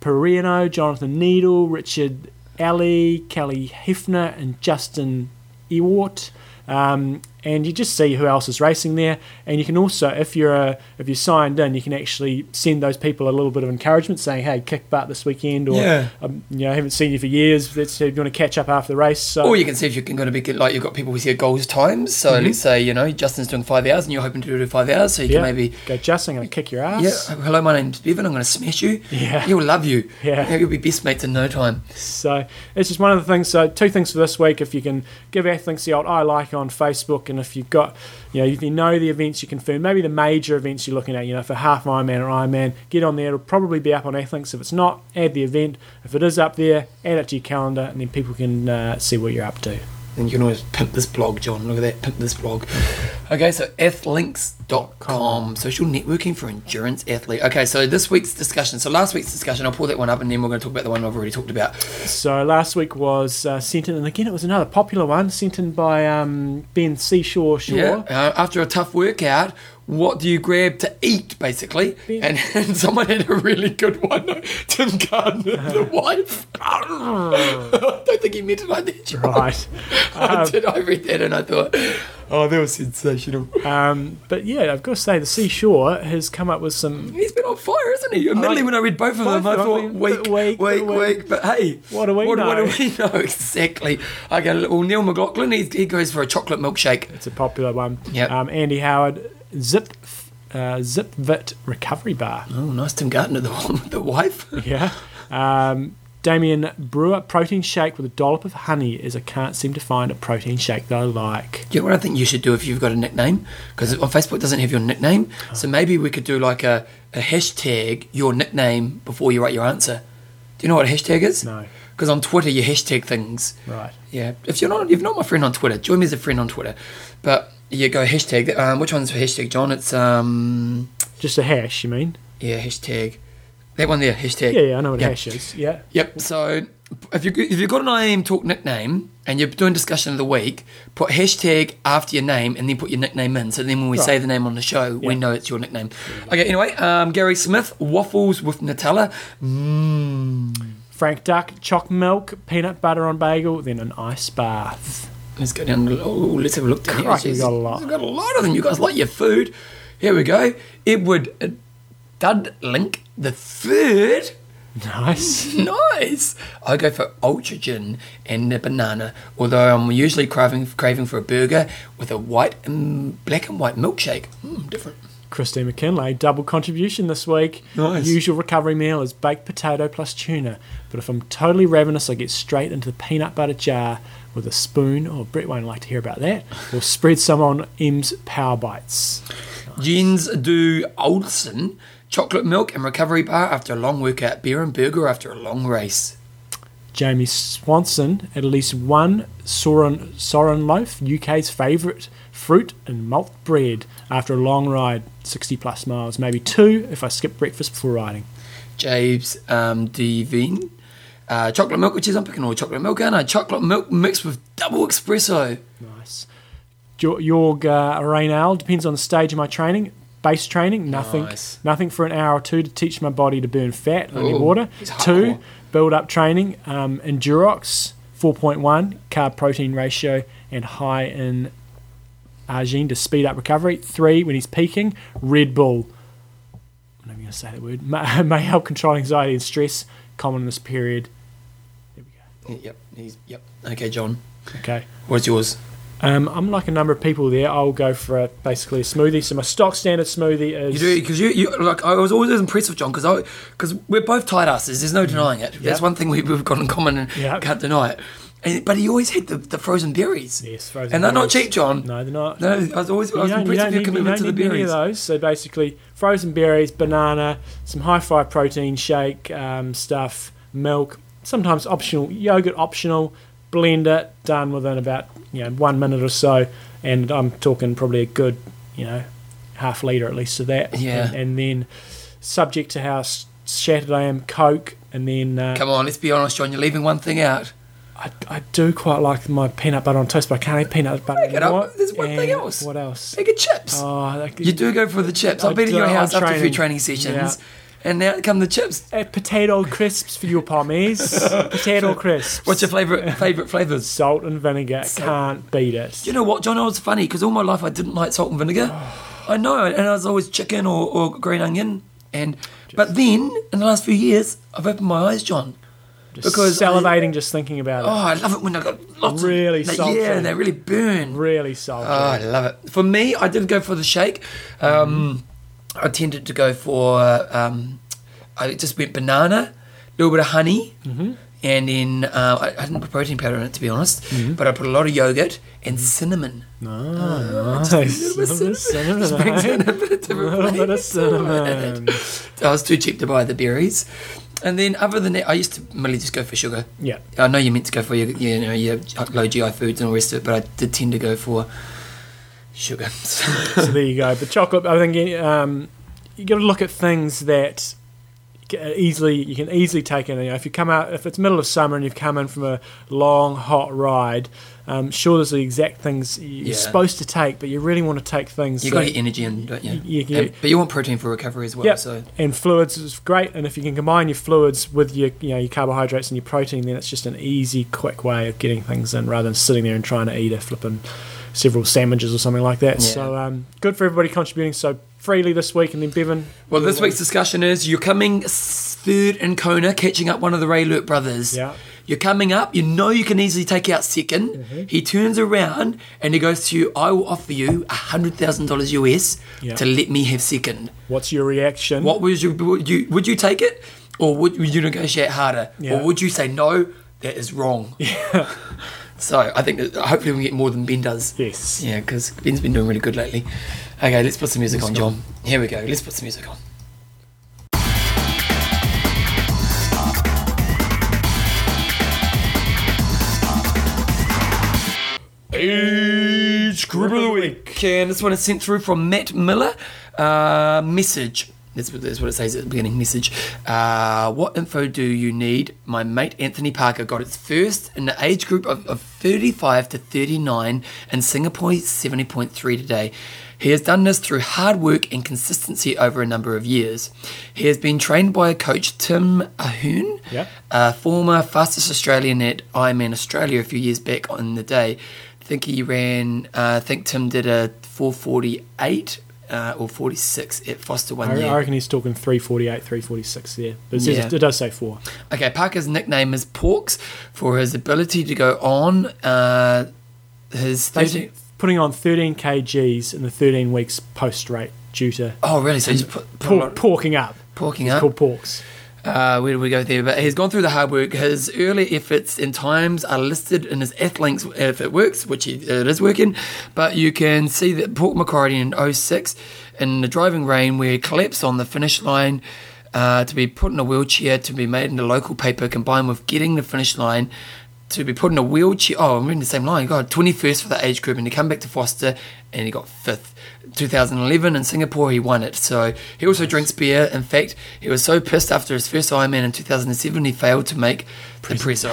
[SPEAKER 2] Perino, Jonathan Needle, Richard Alley, Kelly Hefner, and Justin Ewart. Um, and you just see who else is racing there. And you can also, if you're a, if you're signed in, you can actually send those people a little bit of encouragement, saying, "Hey, kick butt this weekend," or
[SPEAKER 1] Yeah.
[SPEAKER 2] um, you know, I haven't seen you for years. Let's see if you want to catch up after the race. So
[SPEAKER 1] Or you can see if you're going to be like you've got people with your goals times. So
[SPEAKER 2] Mhm.
[SPEAKER 1] let's say you know Justin's doing five hours and you're hoping to do five hours, so you
[SPEAKER 2] Yeah.
[SPEAKER 1] can maybe
[SPEAKER 2] go, Justin, I'm going to kick your ass.
[SPEAKER 1] yeah. Hello, my name's Bevan. I'm going to smash you.
[SPEAKER 2] Yeah.
[SPEAKER 1] He'll love you.
[SPEAKER 2] Yeah.
[SPEAKER 1] You'll be best mates in no time.
[SPEAKER 2] So it's just one of the things. So two things for this week: if you can give Athlinks the old I like on Facebook, and if you've got, you know, if you know the events you confirm, maybe the major events you're looking at, you know, for half Ironman or Ironman, get on there. It'll probably be up on Athlinks. If it's not, add the event. If it is up there, add it to your calendar, and then people can uh, see what you're up to.
[SPEAKER 1] And you can always pimp this blog, John. Look at that, pimp this blog. Okay, so athlinks.com, social networking for endurance athlete. Okay, so this week's discussion. So last week's discussion, I'll pull that one up and then we're going to talk about the one I've already talked about.
[SPEAKER 2] So last week was uh, sent in, and again it was another popular one sent in by um, Ben Seashore Shore.
[SPEAKER 1] Yeah, uh, after a tough workout, what do you grab to eat, basically. And, and <laughs> someone had a really good one. <laughs> Tim Gardner, the wife. I <laughs> don't think he meant it like that.
[SPEAKER 2] Right.
[SPEAKER 1] I
[SPEAKER 2] Um,
[SPEAKER 1] did. I read that and I thought, oh, that was sensational.
[SPEAKER 2] Um, but yeah, I've got to say, the Seashore has come up with some.
[SPEAKER 1] He's been on fire, isn't he? Admittedly,
[SPEAKER 2] like-
[SPEAKER 1] when I read both of them, I thought,
[SPEAKER 2] them,
[SPEAKER 1] weak,
[SPEAKER 2] bit
[SPEAKER 1] weak,
[SPEAKER 2] weak,
[SPEAKER 1] weak,
[SPEAKER 2] bit weak.
[SPEAKER 1] But hey,
[SPEAKER 2] What do we
[SPEAKER 1] what,
[SPEAKER 2] know?
[SPEAKER 1] What do we know exactly? Okay, well, Neil McLaughlin, he, he goes for a chocolate milkshake.
[SPEAKER 2] It's a popular one.
[SPEAKER 1] Yep.
[SPEAKER 2] Um, Andy Howard, Zip, uh, Zip Vit Recovery Bar.
[SPEAKER 1] Oh, nice Tim Gardner, the one with the wife.
[SPEAKER 2] Yeah. Um, Damien Brewer, protein shake with a dollop of honey, is I can't seem to find a protein shake that I like.
[SPEAKER 1] Do you know what I think you should do if you've got a nickname? Because on Facebook it doesn't have your nickname. So maybe we could do like a, a hashtag your nickname before you write your answer. Do you know what a hashtag is?
[SPEAKER 2] No.
[SPEAKER 1] Because on Twitter you hashtag things.
[SPEAKER 2] Right.
[SPEAKER 1] Yeah. If you're not if you're not my friend on Twitter, join me as a friend on Twitter. But you go hashtag. Um, which one's for hashtag, John? It's um
[SPEAKER 2] Just a hash, you mean?
[SPEAKER 1] yeah hashtag. That one there hashtag.
[SPEAKER 2] Yeah, yeah, I know what
[SPEAKER 1] Yeah.
[SPEAKER 2] a hash is. Yeah.
[SPEAKER 1] Yep. So if you if you've got an I am talk nickname and you're doing discussion of the week, put hashtag after your name and then put your nickname in. So then when we
[SPEAKER 2] Right.
[SPEAKER 1] say the name on the show, we know it's your nickname. Okay. Anyway, um, Gary Smith waffles with Nutella. Mmm.
[SPEAKER 2] Frank Duck, choc milk, peanut butter on bagel, then an ice bath.
[SPEAKER 1] Let's go down. Oh, let's have a look down here.
[SPEAKER 2] Crikey,
[SPEAKER 1] Jeez.
[SPEAKER 2] got a lot.
[SPEAKER 1] We've got a lot of them. You guys like your food. Here we go. Edward uh, Dudlink the third.
[SPEAKER 2] Nice. <laughs>
[SPEAKER 1] Nice. I go for ultragen and a banana, although I'm usually craving craving for a burger with a white and black and white milkshake. Mm, different.
[SPEAKER 2] Christine McKinley, double contribution this week.
[SPEAKER 1] Nice.
[SPEAKER 2] Usual recovery meal is baked potato plus tuna. But if I'm totally ravenous, I get straight into the peanut butter jar with a spoon. Oh, Brett won't like to hear about that. Or spread some on M's Power Bites.
[SPEAKER 1] Jens do Olsen, chocolate milk and recovery bar after a long workout, beer and burger after a long race.
[SPEAKER 2] Jamie Swanson, at least one Soreen, Soreen loaf, UK's favourite fruit and malt bread after a long ride, 60 plus miles. Maybe two if I skip breakfast before riding.
[SPEAKER 1] James um, Devine, uh, chocolate milk, which is I'm picking all chocolate milk, aren't I? Chocolate milk mixed with double espresso.
[SPEAKER 2] Nice. Jorg uh, Reynal, depends on the stage of my training. Base training, nothing,
[SPEAKER 1] Nice.
[SPEAKER 2] nothing for an hour or two to teach my body to burn fat, only
[SPEAKER 1] Ooh,
[SPEAKER 2] water. Two, build up training, um, Endurox, 4.1, carb protein ratio, and high in arginine to speed up recovery. Three, when he's peaking, Red Bull. I'm not even going to say that word. May, <laughs> may help control anxiety and stress, common in this period. There we go.
[SPEAKER 1] Yep, he's yep. Okay, John.
[SPEAKER 2] Okay.
[SPEAKER 1] what's yours?
[SPEAKER 2] Um, I'm like a number of people there. I'll go for a, basically a smoothie. So my stock standard smoothie is
[SPEAKER 1] You do because you, you like I was always impressed with John because I because we're both tight asses. There's no denying it. That's one thing we, we've got in common and
[SPEAKER 2] Yeah.
[SPEAKER 1] can't deny it. And, but he always had the, the frozen berries.
[SPEAKER 2] yes, frozen
[SPEAKER 1] and they're not
[SPEAKER 2] berries.
[SPEAKER 1] cheap, John.
[SPEAKER 2] No, they're not.
[SPEAKER 1] No, I was always I was
[SPEAKER 2] you
[SPEAKER 1] impressed with your
[SPEAKER 2] need, you
[SPEAKER 1] to the
[SPEAKER 2] need many of those. So basically, frozen berries, banana, some high-fi protein shake um, stuff, milk, sometimes optional yogurt, optional. Blend it, done within about you know one minute or so, and I'm talking probably a good you know half liter at least of that.
[SPEAKER 1] Yeah.
[SPEAKER 2] and, and then subject to how shattered I am, Coke, and then uh,
[SPEAKER 1] Come on, let's be honest, John. You're leaving one thing out.
[SPEAKER 2] I, I do quite like my peanut butter on toast, but I can't eat peanut butter
[SPEAKER 1] Make
[SPEAKER 2] anymore.
[SPEAKER 1] There's one thing else.
[SPEAKER 2] What else?
[SPEAKER 1] Bag of chips.
[SPEAKER 2] Oh, like,
[SPEAKER 1] you do go for the chips.
[SPEAKER 2] I
[SPEAKER 1] I've been your
[SPEAKER 2] I'm
[SPEAKER 1] house after a few
[SPEAKER 2] training.
[SPEAKER 1] sessions,
[SPEAKER 2] Yeah.
[SPEAKER 1] and now come the chips.
[SPEAKER 2] uh, potato crisps for your pommies. <laughs> potato crisps.
[SPEAKER 1] What's your favourite favourite flavours?
[SPEAKER 2] salt and vinegar? Can't beat it.
[SPEAKER 1] You know what, John? It was funny because all my life I didn't like salt and vinegar. <sighs> I know, and I was always chicken or, or green onion. And but then in the last few years, I've opened my eyes, John.
[SPEAKER 2] Just
[SPEAKER 1] because I-
[SPEAKER 2] salivating just thinking about it.
[SPEAKER 1] Oh, I love it when I got lots
[SPEAKER 2] Really
[SPEAKER 1] of
[SPEAKER 2] salty.
[SPEAKER 1] Yeah, they really burn.
[SPEAKER 2] Really salty.
[SPEAKER 1] Oh, I love it. For me, I did go for the shake. Um, I tended to go for. Um, I just went banana, a little bit of honey,
[SPEAKER 2] Mhm.
[SPEAKER 1] and then uh, I, I didn't put protein powder in it to be honest,
[SPEAKER 2] Mm-hmm.
[SPEAKER 1] but I put a lot of yogurt and cinnamon. <laughs>
[SPEAKER 2] Oh,
[SPEAKER 1] a
[SPEAKER 2] nice.
[SPEAKER 1] little bit of
[SPEAKER 2] cinnamon.
[SPEAKER 1] Just brings in a bit of <laughs>
[SPEAKER 2] little bit of cinnamon. <laughs>
[SPEAKER 1] I was too cheap to buy the berries. And then, other than that, I used to mainly just go for sugar.
[SPEAKER 2] Yeah.
[SPEAKER 1] I know you meant to go for your, you know, your low GI foods and all the rest of it, but I did tend to go for sugar. <laughs>
[SPEAKER 2] so there you go. But chocolate, I think um, you got to look at things that you can easily you can easily take in. You know, if you come out if it's middle of summer and you've come in from a long hot ride, um, sure there's the exact things you're
[SPEAKER 1] Yeah.
[SPEAKER 2] supposed to take, but you really want to take things. You've
[SPEAKER 1] got to get energy in, don't you?
[SPEAKER 2] You-
[SPEAKER 1] And- but you want protein for recovery as well.
[SPEAKER 2] Yep.
[SPEAKER 1] So
[SPEAKER 2] and fluids is great. And if you can combine your fluids with your you know your carbohydrates and your protein, then it's just an easy, quick way of getting things in rather than sitting there and trying to eat a flipping several sandwiches or something like that.
[SPEAKER 1] Yeah.
[SPEAKER 2] So um, good for everybody contributing so freely this week. And then Bevan,
[SPEAKER 1] Well, this week's discussion is you're coming third in Kona, catching up one of the Raelert brothers.
[SPEAKER 2] Yeah.
[SPEAKER 1] You're coming up, you know you can easily take out 2nd mm-hmm. He turns around and he goes to you, I will offer you $100,000 US
[SPEAKER 2] Yeah.
[SPEAKER 1] to let me have second.
[SPEAKER 2] what's your reaction?
[SPEAKER 1] What was you, would you, would you take it? Or would, would you negotiate harder?
[SPEAKER 2] Yeah.
[SPEAKER 1] Or would you say, no, that is wrong?
[SPEAKER 2] Yeah. <laughs>
[SPEAKER 1] So I think that hopefully we get more than Ben does.
[SPEAKER 2] Yes.
[SPEAKER 1] Yeah, because Ben's been doing really good lately. Okay, let's put some music
[SPEAKER 2] Let's
[SPEAKER 1] on,
[SPEAKER 2] go.
[SPEAKER 1] John. Here we go. Let's put some music on. Age group of the week. And this one is sent through from Matt Miller. Uh, message. That's what, that's what it says at the beginning. Message. Uh, what info do you need? My mate Anthony Parker got its first in the age group of, of 35 to 39 in Singapore 70.3 today. He has done this through hard work and consistency over a number of years. He has been trained by a coach Tim Ahern,
[SPEAKER 2] Yeah.
[SPEAKER 1] a former fastest Australian at Ironman Australia a few years back on the day. I think he ran, uh, I think Tim did a 448 uh, or 46 at Forster one
[SPEAKER 2] I,
[SPEAKER 1] year.
[SPEAKER 2] I reckon he's talking 348, 346 there. But it, says,
[SPEAKER 1] Yeah.
[SPEAKER 2] it does say four.
[SPEAKER 1] Okay, Parker's nickname is Porks for his ability to go on uh, his 13.
[SPEAKER 2] Putting on 13 kgs in the 13 weeks post rate due to
[SPEAKER 1] Oh, really? So he's put, put
[SPEAKER 2] por- porking up.
[SPEAKER 1] porking
[SPEAKER 2] It's
[SPEAKER 1] up.
[SPEAKER 2] called porks.
[SPEAKER 1] Uh, where do we go there? But he's gone through the hard work. His early efforts and times are listed in his Athlinks if it works, which it is working. But you can see that Port Macquarie in 06 in the driving rain where he collapsed on the finish line uh, to be put in a wheelchair to be made in the local paper combined with getting the finish line to be put in a wheelchair. Oh, I'm reading the same line. God, 21st for the age group, and he come back to Forster, and he got fifth. 2011 in Singapore, he won it. So he also drinks beer. In fact, he was so pissed after his first Ironman in 2007, he failed to make the preso.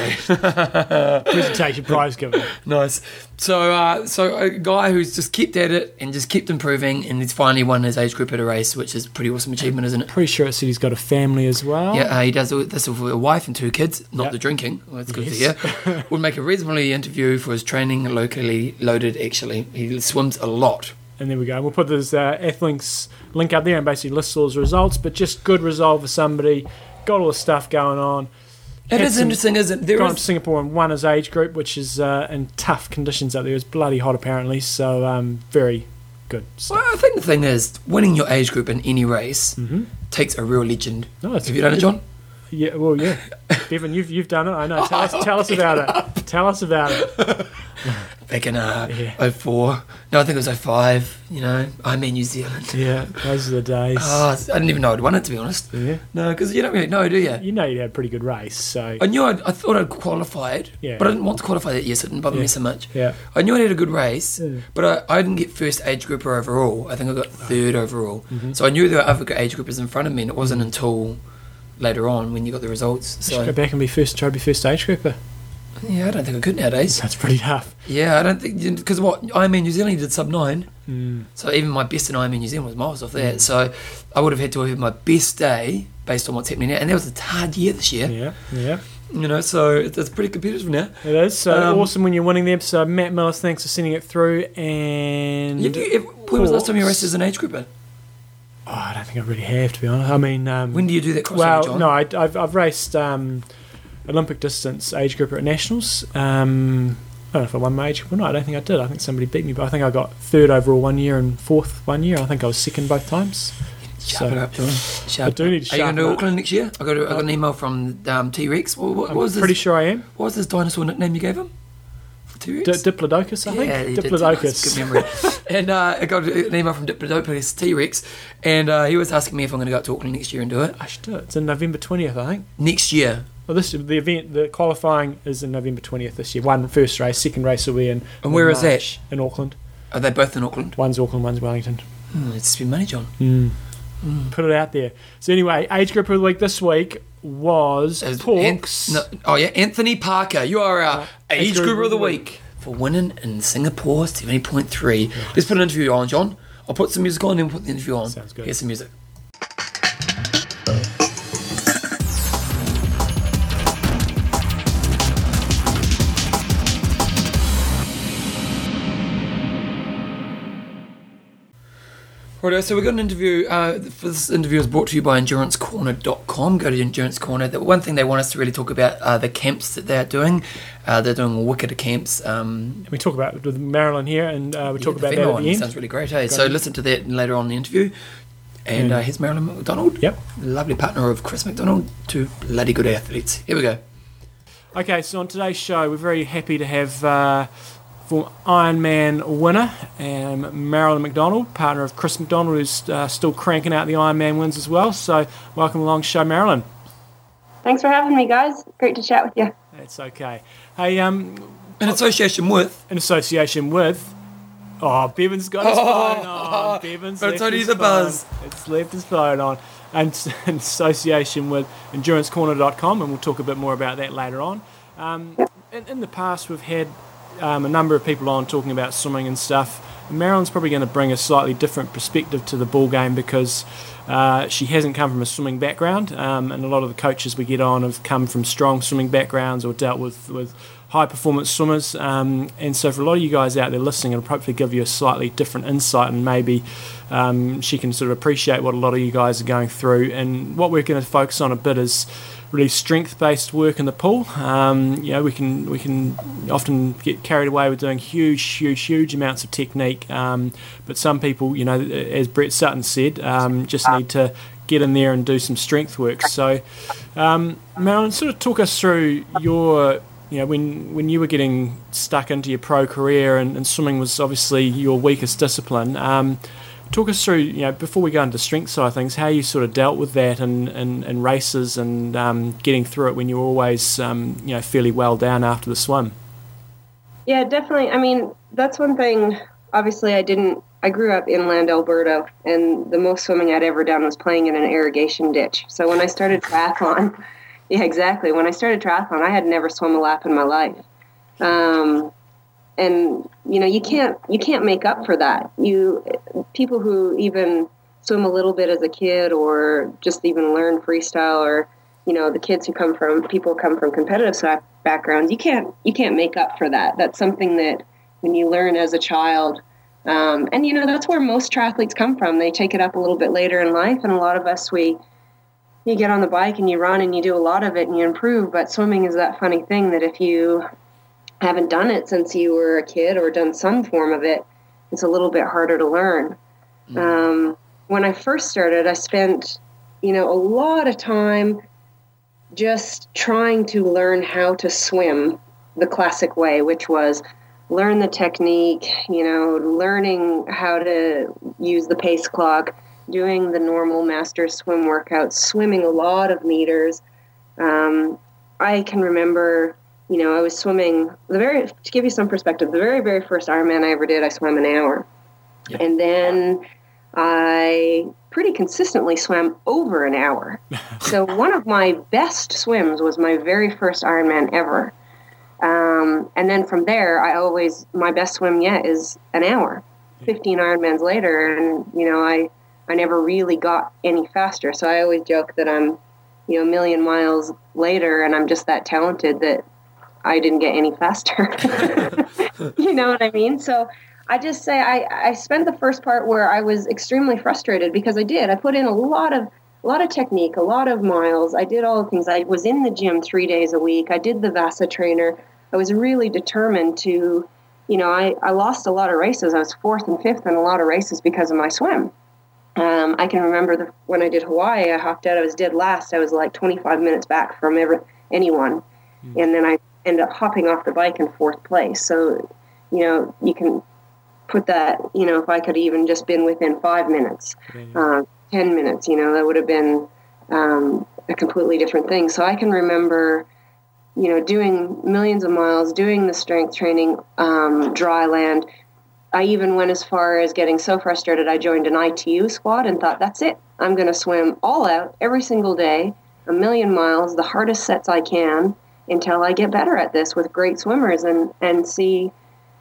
[SPEAKER 1] <laughs>
[SPEAKER 2] Presentation prize given.
[SPEAKER 1] nice. So, uh, so a guy who's just kept at it and just kept improving, and he's finally won his age group at a race, which is a pretty awesome achievement, isn't it?
[SPEAKER 2] Pretty sure it said he's got a family as well.
[SPEAKER 1] Yeah, uh, he does all- this with a wife and two kids, not
[SPEAKER 2] Yep.
[SPEAKER 1] the drinking. Well, that's good
[SPEAKER 2] Yes.
[SPEAKER 1] to hear. <laughs> Would make a reasonably interview for his training, locally loaded. Actually, he swims a lot.
[SPEAKER 2] And there we go. We'll put this uh, Athlinks link up there and basically list all his results, but just good result for somebody. Got all the stuff going on.
[SPEAKER 1] It is
[SPEAKER 2] some-
[SPEAKER 1] interesting, isn't it? There
[SPEAKER 2] Gone
[SPEAKER 1] is
[SPEAKER 2] to Singapore and won his age group, which is uh, in tough conditions out there. It's bloody hot apparently, so um, very good stuff.
[SPEAKER 1] Well, I think the thing is, winning your age group in any race
[SPEAKER 2] Mhm.
[SPEAKER 1] takes a real legend.
[SPEAKER 2] No,
[SPEAKER 1] Have you done it, John?
[SPEAKER 2] Yeah, well, yeah. <laughs> Bevan, you've you've done it. I know. Tell us, <laughs> tell us about it. Tell us about it. <laughs>
[SPEAKER 1] Back in uh,
[SPEAKER 2] Yeah.
[SPEAKER 1] 04. No, I think it was 05. You know, I'm in New Zealand.
[SPEAKER 2] Yeah, those are the days.
[SPEAKER 1] Oh, I didn't even know I'd won it, to be honest.
[SPEAKER 2] yeah,
[SPEAKER 1] No, because you don't really know, do you?
[SPEAKER 2] you know you had a pretty good race, so
[SPEAKER 1] I knew I'd, I thought I'd qualified,
[SPEAKER 2] Yeah.
[SPEAKER 1] but I didn't want to qualify that year, so it didn't bother
[SPEAKER 2] Yeah.
[SPEAKER 1] me so much.
[SPEAKER 2] yeah.
[SPEAKER 1] I knew I had a good race, but I, I didn't get first age grouper overall. I think I got third overall.
[SPEAKER 2] Mhm.
[SPEAKER 1] So I knew there were other age groupers in front of me, and it wasn't until later on when you got the results.
[SPEAKER 2] Should go
[SPEAKER 1] So
[SPEAKER 2] back and be first. Try to be first age grouper.
[SPEAKER 1] Yeah, I don't think I could nowadays.
[SPEAKER 2] That's pretty tough.
[SPEAKER 1] Yeah, I don't think because what Ironman New Zealand did sub nine,
[SPEAKER 2] Mm.
[SPEAKER 1] so even my best in Ironman New Zealand was miles off that. So I would have had to have had my best day based on what's happening now, and that was a hard year this year.
[SPEAKER 2] Yeah, yeah.
[SPEAKER 1] You know, so it's, pretty competitive now.
[SPEAKER 2] It is so
[SPEAKER 1] Um,
[SPEAKER 2] awesome when you're winning the episode. Matt Millis, thanks for sending it through. And
[SPEAKER 1] Have you, when was the last time you raced as an age grouper?
[SPEAKER 2] oh, I don't think I really have to be honest. I mean, um,
[SPEAKER 1] When do you do that
[SPEAKER 2] well, no, I, I've I've raced um, Olympic distance age grouper at nationals. Um, I don't know if I won my age group or not. I don't think I did. I think somebody beat me, but I think I got third overall one year and fourth one year. I think I was second both times.
[SPEAKER 1] Sharpen
[SPEAKER 2] So-
[SPEAKER 1] it up, John. Sharpen I
[SPEAKER 2] do need to
[SPEAKER 1] Are you going to
[SPEAKER 2] sharpen up.
[SPEAKER 1] Auckland next year? I got, a, I got an email from um, T Rex. What, what,
[SPEAKER 2] I'm
[SPEAKER 1] what was
[SPEAKER 2] pretty
[SPEAKER 1] this?
[SPEAKER 2] sure I am.
[SPEAKER 1] What was this dinosaur nickname you gave him? T
[SPEAKER 2] D-
[SPEAKER 1] Rex.
[SPEAKER 2] Diplodocus, I
[SPEAKER 1] Yeah,
[SPEAKER 2] think.
[SPEAKER 1] he did.
[SPEAKER 2] Diplodocus.
[SPEAKER 1] Good memory. <laughs> and uh, I got an email from Diplodocus T Rex, and uh, he was asking me if I'm going to go up to Auckland next year and do it.
[SPEAKER 2] I should do it. It's in November twentieth, I think.
[SPEAKER 1] Next year.
[SPEAKER 2] Well, this the event, the qualifying is in November twentieth this year. One first race, second race will be in.
[SPEAKER 1] And where is that?
[SPEAKER 2] In Auckland.
[SPEAKER 1] Are they both in Auckland?
[SPEAKER 2] One's Auckland, one's Wellington.
[SPEAKER 1] Hmm, it's spend money, John.
[SPEAKER 2] Mm. Put it out there. So anyway, age group of the week this week was
[SPEAKER 1] As
[SPEAKER 2] Porks.
[SPEAKER 1] An- no, oh yeah, Anthony Parker. You are our age
[SPEAKER 2] group
[SPEAKER 1] group of the week for winning in Singapore seventy point three. Let's put an interview on, John. I'll put some music on and put the interview on.
[SPEAKER 2] Sounds good.
[SPEAKER 1] Here's some music. Right, so we've got an interview. Uh, for this interview is brought to you by EnduranceCorner.com. Go to Endurance Corner. The one thing they want us to really talk about are the camps that they're doing. Uh, they're doing wicked camps. Um,
[SPEAKER 2] We talk about with Marilyn here, and uh, we
[SPEAKER 1] yeah,
[SPEAKER 2] talk about that at
[SPEAKER 1] one
[SPEAKER 2] the end.
[SPEAKER 1] sounds really great. Hey, so listen to that later on in the interview. And
[SPEAKER 2] Yeah.
[SPEAKER 1] uh, here's Marilyn McDonald.
[SPEAKER 2] Yep.
[SPEAKER 1] Lovely partner of Chris McDonald. Two bloody good athletes. Here we go.
[SPEAKER 2] Okay, so on today's show, we're very happy to have uh, former Ironman winner and Marilyn McDonald, partner of Chris McDonald, who's uh, still cranking out the Ironman wins as well. So, welcome along, show Marilyn.
[SPEAKER 3] Thanks for having me, guys. Great to chat with you.
[SPEAKER 2] That's okay. Hey, um,
[SPEAKER 1] In association with.
[SPEAKER 2] in association with. Oh, Bevan's got his phone on. Bevan's
[SPEAKER 1] But
[SPEAKER 2] left
[SPEAKER 1] it's only
[SPEAKER 2] his
[SPEAKER 1] the
[SPEAKER 2] phone.
[SPEAKER 1] buzz.
[SPEAKER 2] It's left his phone on. And <laughs> in association with EnduranceCorner.com, and we'll talk a bit more about that later on. Um, in, in the past, we've had um, a number of people on talking about swimming and stuff. Marilyn's probably going to bring a slightly different perspective to the ball game because uh, she hasn't come from a swimming background, um, and a lot of the coaches we get on have come from strong swimming backgrounds or dealt with, with high performance swimmers. Um, and so, for a lot of you guys out there listening, it'll hopefully give you a slightly different insight, and maybe um, she can sort of appreciate what a lot of you guys are going through. And what we're going to focus on a bit is really strength-based work in the pool. Um, you know, we can we can often get carried away with doing huge, huge, huge amounts of technique. Um, but some people, you know, as Brett Sutton said, um, just need to get in there and do some strength work. So, um, Marilyn, sort of talk us through your. You know, when, when you were getting stuck into your pro career and, and swimming was obviously your weakest discipline, um, talk us through, you know, before we go into the strength side of things, how you sort of dealt with that and, in, in races and um, getting through it when you were always, um, you know, fairly well down after the swim.
[SPEAKER 3] Yeah, definitely. I mean, that's one thing. Obviously, I didn't. I grew up inland Alberta, and the most swimming I'd ever done was playing in an irrigation ditch. So when I started triathlon, <laughs> yeah, exactly. When I started triathlon, I had never swum a lap in my life. Um, and you know, you can't you can't make up for that. You people who even swim a little bit as a kid, or just even learn freestyle, or you know, the kids who come from people come from competitive backgrounds. You can't you can't make up for that. That's something that when you learn as a child. Um, and you know that's where most triathletes come from. They take it up a little bit later in life, and a lot of us we you get on the bike and you run and you do a lot of it and you improve. But swimming is that funny thing that if you haven't done it since you were a kid or done some form of it, it's a little bit harder to learn. Um, when I first started, I spent, you know, a lot of time just trying to learn how to swim the classic way, which was learn the technique, you know, learning how to use the pace clock, doing the normal master swim workouts, swimming a lot of meters. Um, I can remember, you know, I was swimming the very to give you some perspective. The very very first Ironman I ever did, I swam an hour,
[SPEAKER 1] Yeah.
[SPEAKER 3] and then I pretty consistently swam over an hour. <laughs> so one of my best swims was my very first Ironman ever. Um, and then from there, I always my best swim yet is an hour. Fifteen Ironmans later, and you know, I I never really got any faster. So I always joke that I'm, you know, a million miles later, and I'm just that talented that I didn't get any faster. <laughs> you know what I mean? So I just say I, I spent the first part where I was extremely frustrated because I did. I put in a lot of a lot of technique, a lot of miles. I did all the things. I was in the gym three days a week. I did the Vasa trainer. I was really determined to, you know, I, I lost a lot of races. I was fourth and fifth in a lot of races because of my swim. Um, I can remember the, when I did Hawaii, I hopped out. I was dead last. I was like 25 minutes back from every, anyone, and then I ended up hopping off the bike in fourth place. So, you know, you can put that. You know, if I could even just been within five minutes, uh, ten minutes, you know, that would have been um, a completely different thing. So I can remember, you know, doing millions of miles, doing the strength training, um, dry land. I even went as far as getting so frustrated I joined an ITU squad and thought, that's it. I'm going to swim all out every single day, a million miles, the hardest sets I can until I get better at this with great swimmers and, and see,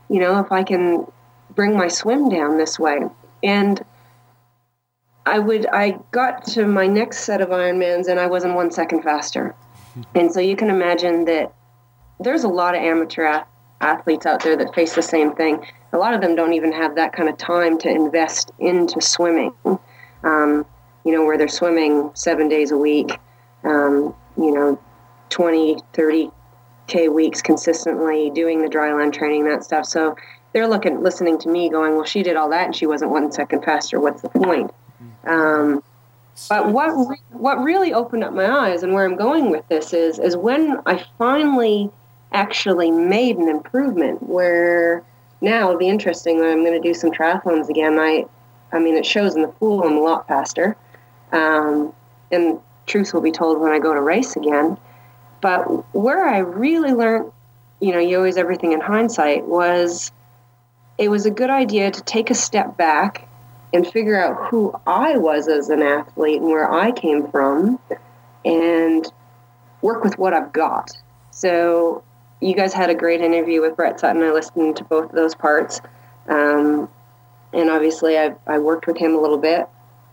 [SPEAKER 3] you know, if I can bring my swim down this way. And I would I got to my next set of Ironmans and I wasn't one second faster. <laughs> And so you can imagine that there's a lot of amateur athletes out there that face the same thing. A lot of them don't even have that kind of time to invest into swimming. Um, you know, where they're swimming seven days a week, um, you know, 20, 30 K weeks consistently doing the dryland training, that stuff. So they're looking, listening to me going, well, she did all that and she wasn't one second faster. What's the point? Um, but what re- what really opened up my eyes and where I'm going with this is is when I finally actually made an improvement. Where now it'll be interesting when I'm going to do some triathlons again. I I mean it shows in the pool I'm a lot faster, um, and truth will be told when I go to race again. But where I really learned, you know, you always everything in hindsight was it was a good idea to take a step back and figure out who I was as an athlete and where I came from and work with what I've got. So, you guys had a great interview with Brett Sutton. I listened to both of those parts. Um, and obviously, I, I worked with him a little bit.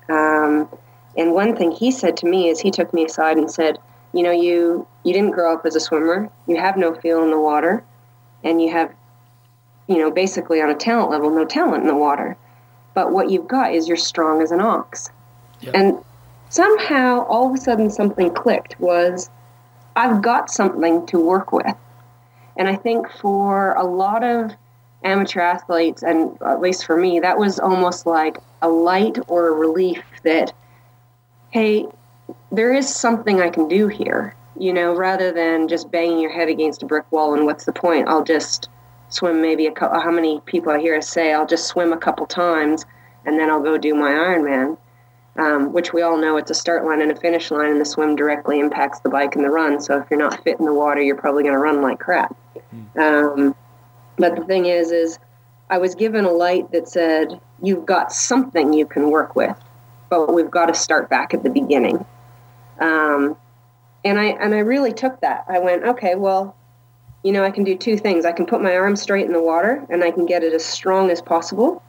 [SPEAKER 3] Um, and one thing he said to me is he took me aside and said, You know, you, you didn't grow up as a swimmer, you have no feel in the water, and you have, you know, basically on a talent level, no talent in the water but what you've got is you're strong as an ox. Yep. And somehow, all of a sudden, something clicked was I've got something to work with. And I think for a lot of amateur athletes, and at least for me, that was almost like a light or a relief that, hey, there is something I can do here, you know, rather than just banging your head against a brick wall and what's the point? I'll just swim maybe a couple, how many people I hear say, I'll just swim a couple times and then I'll go do my Ironman, um, which we all know it's a start line and a finish line, and the swim directly impacts the bike and the run. So if you're not fit in the water, you're probably going to run like crap. Mm. Um, but the thing is, is I was given a light that said, you've got something you can work with, but we've got to start back at the beginning. Um, and I and I really took that. I went, okay, well, you know, I can do two things. I can put my arm straight in the water and I can get it as strong as possible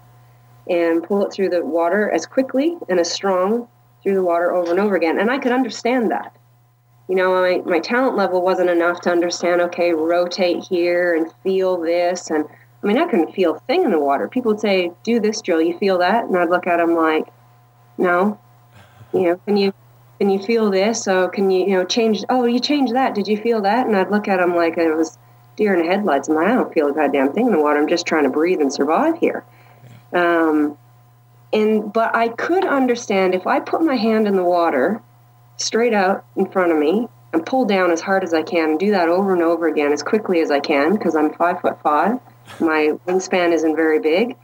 [SPEAKER 3] and pull it through the water as quickly and as strong through the water over and over again. And I could understand that. You know, my, my talent level wasn't enough to understand, okay, rotate here and feel this. And I mean, I couldn't feel a thing in the water. People would say, do this drill, you feel that? And I'd look at them like, no. You know, can you can you feel this? So can you, you know, change? Oh, you changed that. Did you feel that? And I'd look at them like it was deer in the headlights. I'm like, I don't feel a goddamn thing in the water. I'm just trying to breathe and survive here. Um, and but I could understand if I put my hand in the water, straight out in front of me, and pull down as hard as I can, and do that over and over again as quickly as I can because I'm five foot five. My wingspan isn't very big.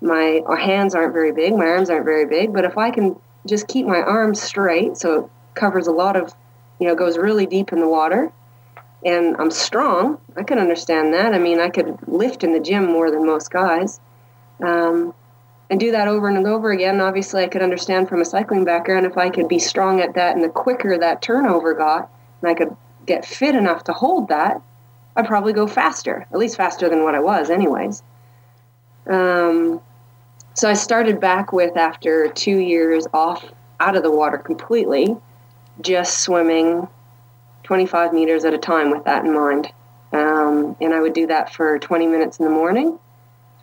[SPEAKER 3] My hands aren't very big. My arms aren't very big. But if I can just keep my arms straight, so it covers a lot of, you know, goes really deep in the water, and I'm strong, I can understand that. I mean, I could lift in the gym more than most guys. Um, and do that over and over again. Obviously, I could understand from a cycling background if I could be strong at that, and the quicker that turnover got, and I could get fit enough to hold that, I'd probably go faster, at least faster than what I was, anyways. Um, so I started back with after two years off out of the water completely, just swimming 25 meters at a time with that in mind. Um, and I would do that for 20 minutes in the morning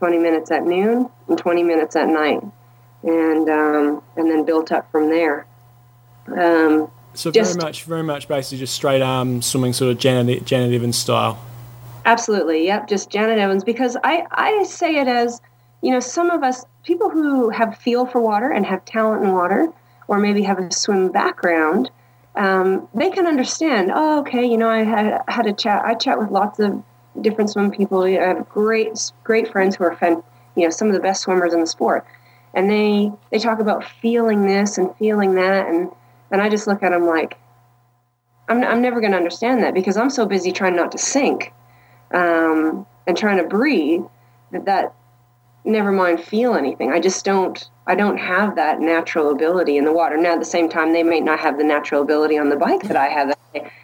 [SPEAKER 3] 20 minutes at noon and 20 minutes at night, and um, and then built up from there. Um,
[SPEAKER 2] so just, very much, very much, basically just straight arm swimming, sort of Janet Janet Evans style.
[SPEAKER 3] Absolutely, yep, just Janet Evans. Because I I say it as you know some of us people who have feel for water and have talent in water, or maybe have a swim background. Um, they can understand. Oh, okay. You know, I had had a chat. I chat with lots of different swim people. I have great, great friends who are, fan, you know, some of the best swimmers in the sport, and they they talk about feeling this and feeling that, and and I just look at them like, I'm I'm never going to understand that because I'm so busy trying not to sink, um, and trying to breathe that that never mind feel anything. I just don't. I don't have that natural ability in the water. Now, at the same time, they may not have the natural ability on the bike that I have.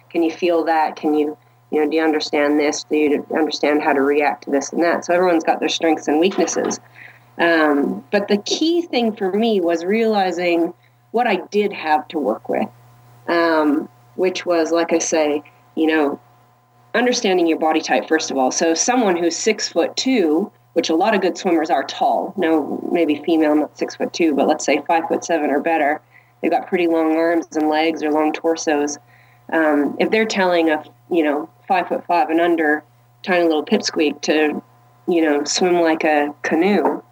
[SPEAKER 3] Can you feel that? Can you, you know, do you understand this? Do you understand how to react to this and that? So everyone's got their strengths and weaknesses. Um, but the key thing for me was realizing what I did have to work with, um, which was, like I say, you know, understanding your body type first of all. So someone who's six foot two which a lot of good swimmers are tall. No, maybe female, not six foot two, but let's say five foot seven or better. They've got pretty long arms and legs or long torsos. Um, if they're telling a you know five foot five and under tiny little pipsqueak to you know swim like a canoe,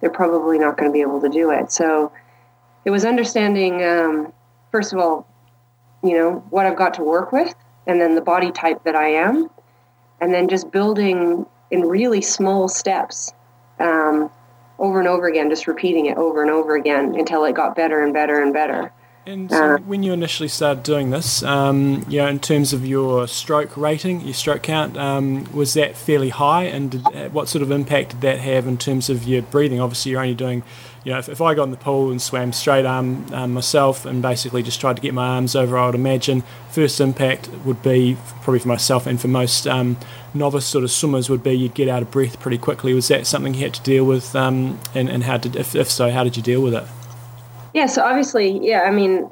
[SPEAKER 3] they're probably not going to be able to do it. So it was understanding um, first of all, you know what I've got to work with, and then the body type that I am, and then just building in really small steps um, over and over again, just repeating it over and over again until it got better and better and better.
[SPEAKER 2] And so uh, when you initially started doing this, um, you know, in terms of your stroke rating, your stroke count, um, was that fairly high? And did, uh, what sort of impact did that have in terms of your breathing? Obviously, you're only doing you know, if, if I got in the pool and swam straight arm um, myself and basically just tried to get my arms over, I would imagine first impact would be probably for myself and for most um, novice sort of swimmers would be you'd get out of breath pretty quickly. Was that something you had to deal with, um, and, and how did if, if so, how did you deal with it?
[SPEAKER 3] Yeah, so obviously, yeah, I mean,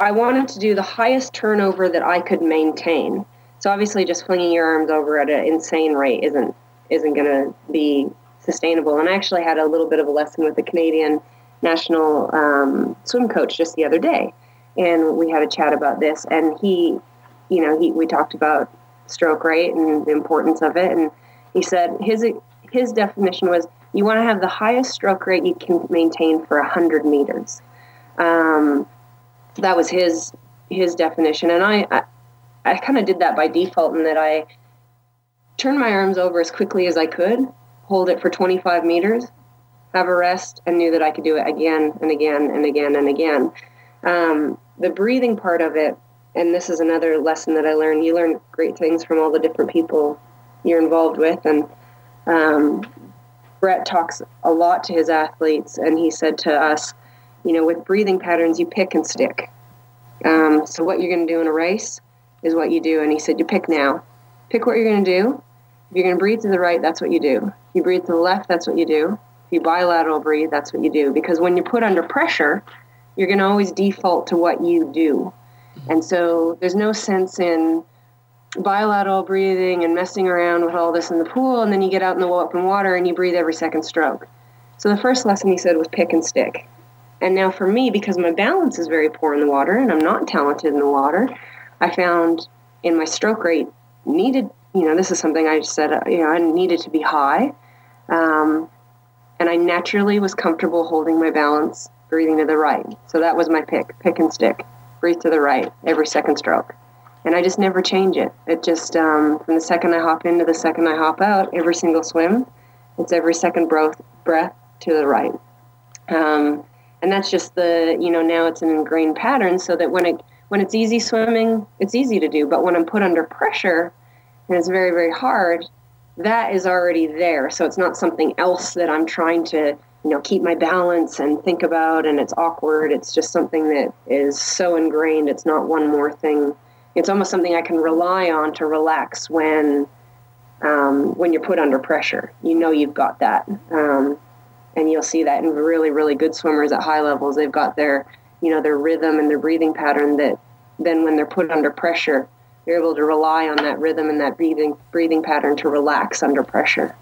[SPEAKER 3] I wanted to do the highest turnover that I could maintain. So obviously, just flinging your arms over at an insane rate isn't isn't going to be sustainable. And I actually had a little bit of a lesson with the Canadian national um, swim coach just the other day, and we had a chat about this. And he, you know, he we talked about stroke rate and the importance of it, and he said his his definition was you want to have the highest stroke rate you can maintain for 100 meters. Um, that was his his definition, and I I, I kind of did that by default in that I turned my arms over as quickly as I could hold it for 25 meters, have a rest, and knew that I could do it again and again and again and again. Um, the breathing part of it, and this is another lesson that I learned. You learn great things from all the different people you're involved with, and um, Brett talks a lot to his athletes, and he said to us, you know, with breathing patterns, you pick and stick. Um, so what you're going to do in a race is what you do, and he said, you pick now. Pick what you're going to do. If you're going to breathe to the right, that's what you do If you breathe to the left, that's what you do. If you bilateral breathe, that's what you do. Because when you're put under pressure, you're going to always default to what you do. And so there's no sense in bilateral breathing and messing around with all this in the pool, and then you get out in the open water and you breathe every second stroke. So the first lesson he said was pick and stick. And now for me, because my balance is very poor in the water and I'm not talented in the water, I found in my stroke rate needed you know, this is something I said, uh, you know, I needed to be high. Um, and I naturally was comfortable holding my balance, breathing to the right. So that was my pick, pick and stick, breathe to the right every second stroke. And I just never change it. It just, um, from the second I hop in to the second I hop out, every single swim, it's every second breath, breath to the right. Um, and that's just the, you know, now it's an ingrained pattern so that when it, when it's easy swimming, it's easy to do. But when I'm put under pressure, and it's very, very hard, that is already there. So it's not something else that I'm trying to, you know, keep my balance and think about and it's awkward. It's just something that is so ingrained. It's not one more thing. It's almost something I can rely on to relax when um, when you're put under pressure. You know you've got that. Um, and you'll see that in really, really good swimmers at high levels. They've got their, you know, their rhythm and their breathing pattern that then when they're put under pressure, you're able to rely on that rhythm and that breathing breathing pattern to relax under pressure.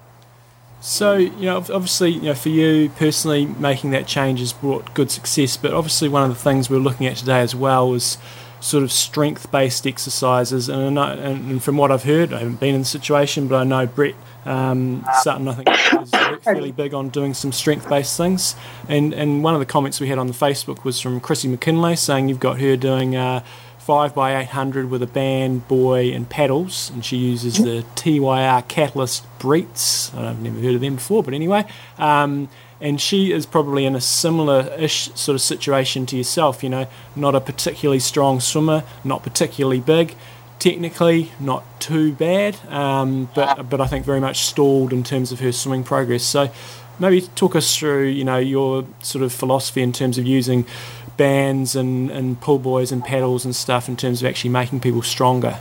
[SPEAKER 2] So, you know, obviously, you know, for you personally, making that change has brought good success. But obviously, one of the things we're looking at today as well is sort of strength-based exercises. And, know, and from what I've heard, I haven't been in the situation, but I know Brett um, Sutton, I think, is <coughs> fairly big on doing some strength-based things. And and one of the comments we had on the Facebook was from Chrissy McKinley saying you've got her doing. Uh, 5 by 800 with a band, buoy, and paddles, and she uses the TYR Catalyst Breets. I've never heard of them before, but anyway. Um, and she is probably in a similar-ish sort of situation to yourself. You know, not a particularly strong swimmer, not particularly big, technically not too bad, um, but but I think very much stalled in terms of her swimming progress. So, maybe talk us through, you know, your sort of philosophy in terms of using bands and, and pull buoys and paddles and stuff in terms of actually making people stronger.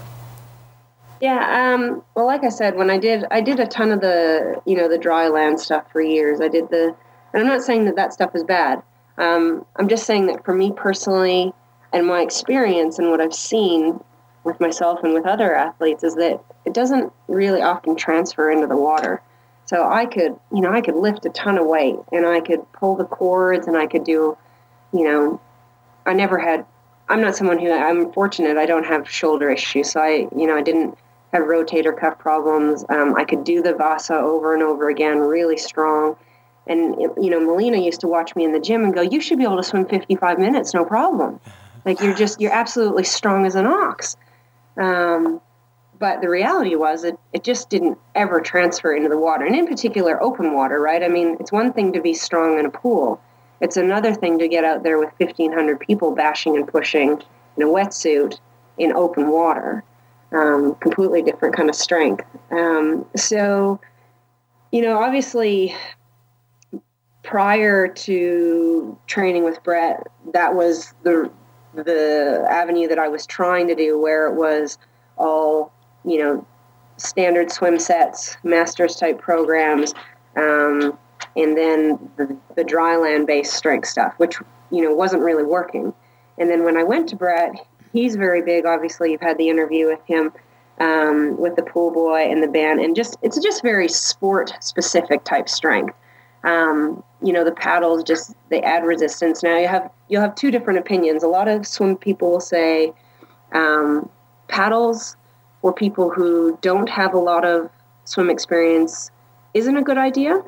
[SPEAKER 3] Yeah, um, well, like I said, when I did, I did a ton of the, you know, the dry land stuff for years. I did the, and I'm not saying that that stuff is bad. Um, I'm just saying that for me personally, and my experience and what I've seen with myself and with other athletes is that it doesn't really often transfer into the water. So I could, you know, I could lift a ton of weight and I could pull the cords and I could do, you know, I never had. I'm not someone who I'm fortunate. I don't have shoulder issues, so I, you know, I didn't have rotator cuff problems. Um, I could do the Vasa over and over again, really strong. And you know, Melina used to watch me in the gym and go, "You should be able to swim 55 minutes, no problem. Like you're just you're absolutely strong as an ox." Um, but the reality was it, it just didn't ever transfer into the water, and in particular, open water. Right? I mean, it's one thing to be strong in a pool. It's another thing to get out there with 1,500 people bashing and pushing in a wetsuit in open water um, completely different kind of strength. Um, so, you know, obviously, prior to training with Brett, that was the the avenue that I was trying to do, where it was all you know standard swim sets, masters type programs, um, and then the, the dry land based strength stuff, which you know wasn't really working. And then when I went to Brett, he's very big. Obviously, you've had the interview with him um, with the pull buoy and the band, and just it's just very sport specific type strength. Um, you know, the paddles just they add resistance. Now you have you'll have two different opinions. A lot of swim people will say um, paddles for people who don't have a lot of swim experience isn't a good idea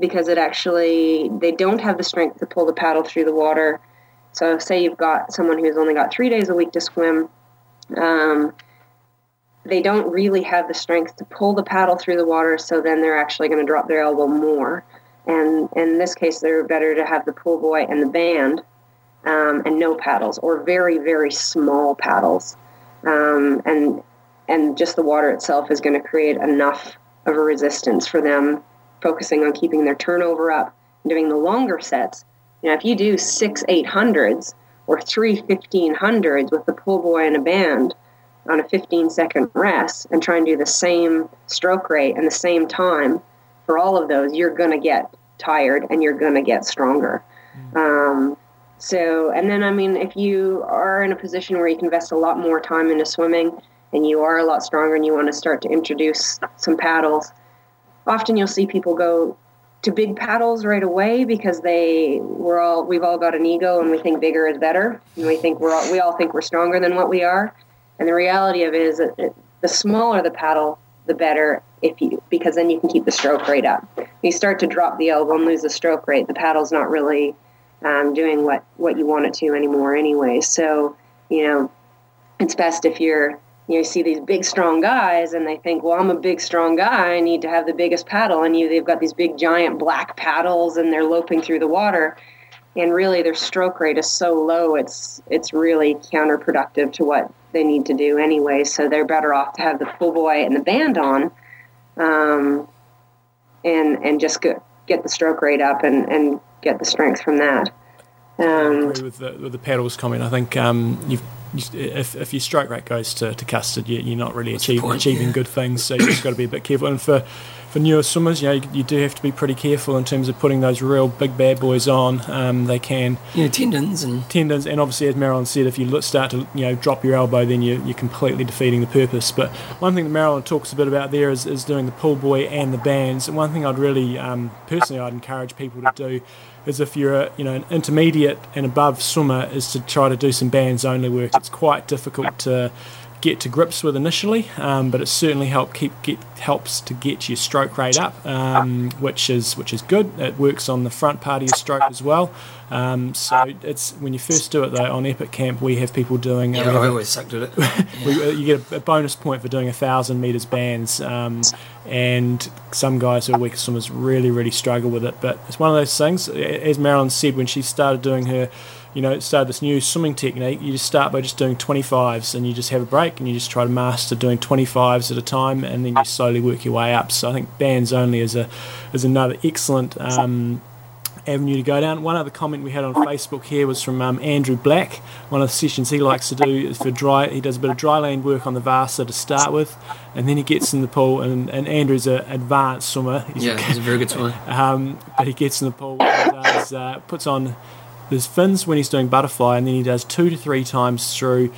[SPEAKER 3] because it actually they don't have the strength to pull the paddle through the water so, say you've got someone who's only got three days a week to swim, um, they don't really have the strength to pull the paddle through the water, so then they're actually going to drop their elbow more. And in this case, they're better to have the pull buoy and the band um, and no paddles, or very, very small paddles. Um, and and just the water itself is going to create enough of a resistance for them focusing on keeping their turnover up, and doing the longer sets you know, if you do six 800s or three 1500s with the pull buoy and a band on a 15 second rest and try and do the same stroke rate and the same time for all of those, you're going to get tired and you're going to get stronger. Mm-hmm. Um, so, and then, I mean, if you are in a position where you can invest a lot more time into swimming and you are a lot stronger and you want to start to introduce some paddles, often you'll see people go to big paddles right away because they we're all we've all got an ego and we think bigger is better. And we think we're all, we all think we're stronger than what we are. And the reality of it is that the smaller the paddle the better if you because then you can keep the stroke rate up. You start to drop the elbow and lose the stroke rate. The paddle's not really um, doing what what you want it to anymore anyway. So you know it's best if you're you see these big strong guys and they think well i'm a big strong guy. I need to have the biggest paddle. And you they've got these big giant black paddles and they're loping through the water. And really their stroke rate is so low it's it's really counterproductive to what they need to do anyway. So they're better off to have the pull buoy and the band on um, and and just get, get the stroke rate up and, and get the strength from that.
[SPEAKER 2] Um, I agree with the, with the paddles comment. I think um, you've if, if your stroke rate goes to, to custard, you, are not really achieving, achieving yeah. good things. So you've just got to be a bit careful. And for, for newer swimmers, you know, you, you, do have to be pretty careful in terms of putting those real big bad boys on. Um, they can,
[SPEAKER 1] you know, tendons and
[SPEAKER 2] tendons, and obviously, as Marilyn said, if you start to you know drop your elbow, then you, you're completely defeating the purpose. But one thing that Marilyn talks a bit about there is, is doing the pull buoy and the bands. And one thing I'd really um, personally I'd encourage people to do is if you're a, you know an intermediate and above swimmer is to try to do some bands only work. It's quite difficult to get to grips with initially, um, but it certainly help keep get helps to get your stroke rate up, um, which is which is good. It works on the front part of your stroke as well, Um, so it's when you first do it though on Epic Camp, we have people doing. uh,
[SPEAKER 1] Yeah,
[SPEAKER 2] we have
[SPEAKER 1] always sucked at it. <laughs>
[SPEAKER 2] we, uh, you get a, a bonus point for doing a thousand meters bands, um, and some guys who are weaker swimmers really, really struggle with it. But it's one of those things, as Marilyn said when she started doing her, you know, started this new swimming technique. You just start by just doing 25s, and you just have a break, and you just try to master doing 25s at a time, and then you slowly work your way up. So I think bands only is a is another excellent. Um, avenue to go down. One other comment we had on Facebook here was from um, Andrew Black. One of the sessions he likes to do is for dry. He does a bit of dry land work on the Vasa to start with, and then he gets in the pool. And, and Andrew's an advanced swimmer. He's
[SPEAKER 1] Yeah, he's a very good swimmer. <laughs>
[SPEAKER 2] um, but he gets in the pool and does, uh, puts on his fins when he's doing butterfly, and then he does two to three times through.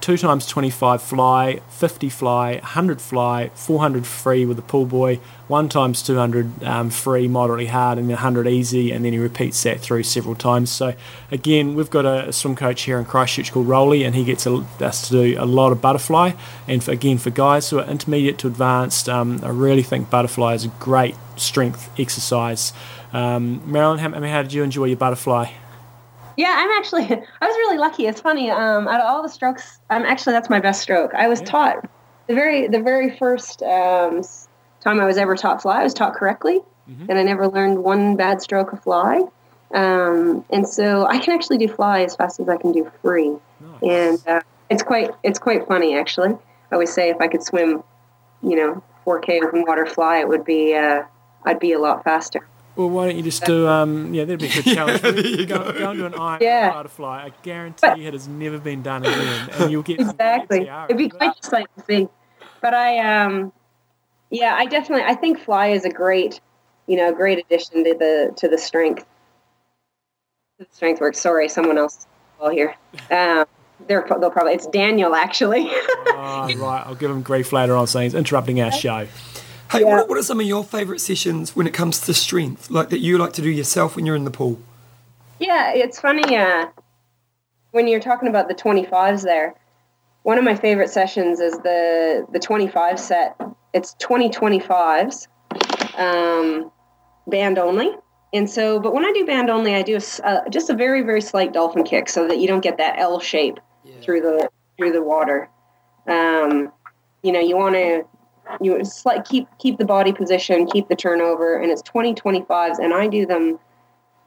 [SPEAKER 2] Two times 25 fly, 50 fly, 100 fly, 400 free with the pool boy, one times 200 um, free, moderately hard, and then 100 easy, and then he repeats that through several times. So, again, we've got a, a swim coach here in Christchurch called Rolly, and he gets a, us to do a lot of butterfly. And for, again, for guys who are intermediate to advanced, um, I really think butterfly is a great strength exercise. Um, Marilyn, how, how did you enjoy your butterfly?
[SPEAKER 3] Yeah, I'm actually. <laughs> I was really lucky. It's funny. Um, out of all the strokes, I'm actually that's my best stroke. I was taught the very the very first um, time I was ever taught fly. I was taught correctly, and I never learned one bad stroke of fly. Um, and so I can actually do fly as fast as I can do free, and uh, it's quite it's quite funny actually. I always say if I could swim, you know, 4K open water fly, it would be uh, I'd be a lot faster.
[SPEAKER 2] Well, why don't you just do? Um, yeah, that'd be a good <laughs> challenge.
[SPEAKER 1] there you
[SPEAKER 2] go,
[SPEAKER 1] go.
[SPEAKER 2] go and do an iron
[SPEAKER 3] Yeah.
[SPEAKER 2] butterfly. I guarantee it has never been done again, and you'll get
[SPEAKER 3] exactly.
[SPEAKER 2] some
[SPEAKER 3] It'd be quite exciting to see. But I, um, yeah, I definitely, I think fly is a great, you know, great addition to the to the strength. to the strength work. Sorry, someone else. Well, here, um, they're they'll probably it's Daniel actually.
[SPEAKER 2] Oh, <laughs> right, I'll give him grief later on saying he's interrupting our show.
[SPEAKER 1] Hey,
[SPEAKER 3] Yeah.
[SPEAKER 1] what, are, what are some of your favourite sessions when it comes to strength, like that you like to do yourself when you're in the pool?
[SPEAKER 3] Yeah, it's funny uh, when you're talking about the 25s there. One of my favorite sessions is the the 25 set. It's 2025s, um, band only. And so, but when I do band only, I do a uh, just a very very slight dolphin kick so that you don't get that L shape through the through the water. Um, you know, you want to you slight keep keep the body position, keep the turnover, and it's 2025s, and I do them.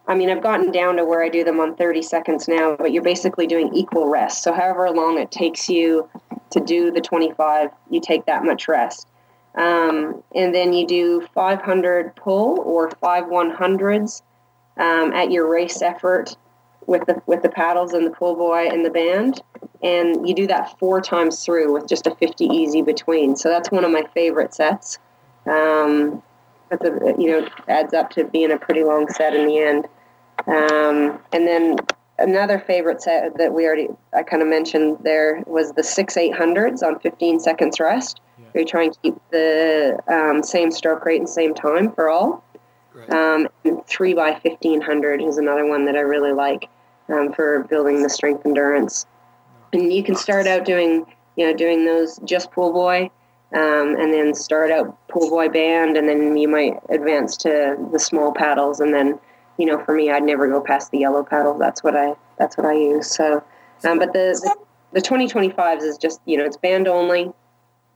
[SPEAKER 3] I mean, I've gotten down to where I do them on 30 seconds now, but you're basically doing equal rest. So, however long it takes you to do the 25, you take that much rest. Um, and then you do 500 pull or five 100s um, at your race effort with the with the paddles and the pull buoy and the band, and you do that four times through with just a 50 easy between. So that's one of my favorite sets. Um, but the you know adds up to being a pretty long set in the end. Um, and then another favorite set that we already I kind of mentioned there was the six eight hundreds on 15 seconds rest. Where you try and keep the um, same stroke rate and same time for all.
[SPEAKER 1] Great.
[SPEAKER 3] Um, three by 1500 is another one that I really like um, for building the strength endurance. And you can start out doing you know doing those just pull buoy um, and then start out pull buoy band, and then you might advance to the small paddles, and then you know for me, I'd never go past the yellow paddle. That's what I that's what I use. So, um, but the, the the 2025s is just you know it's band only.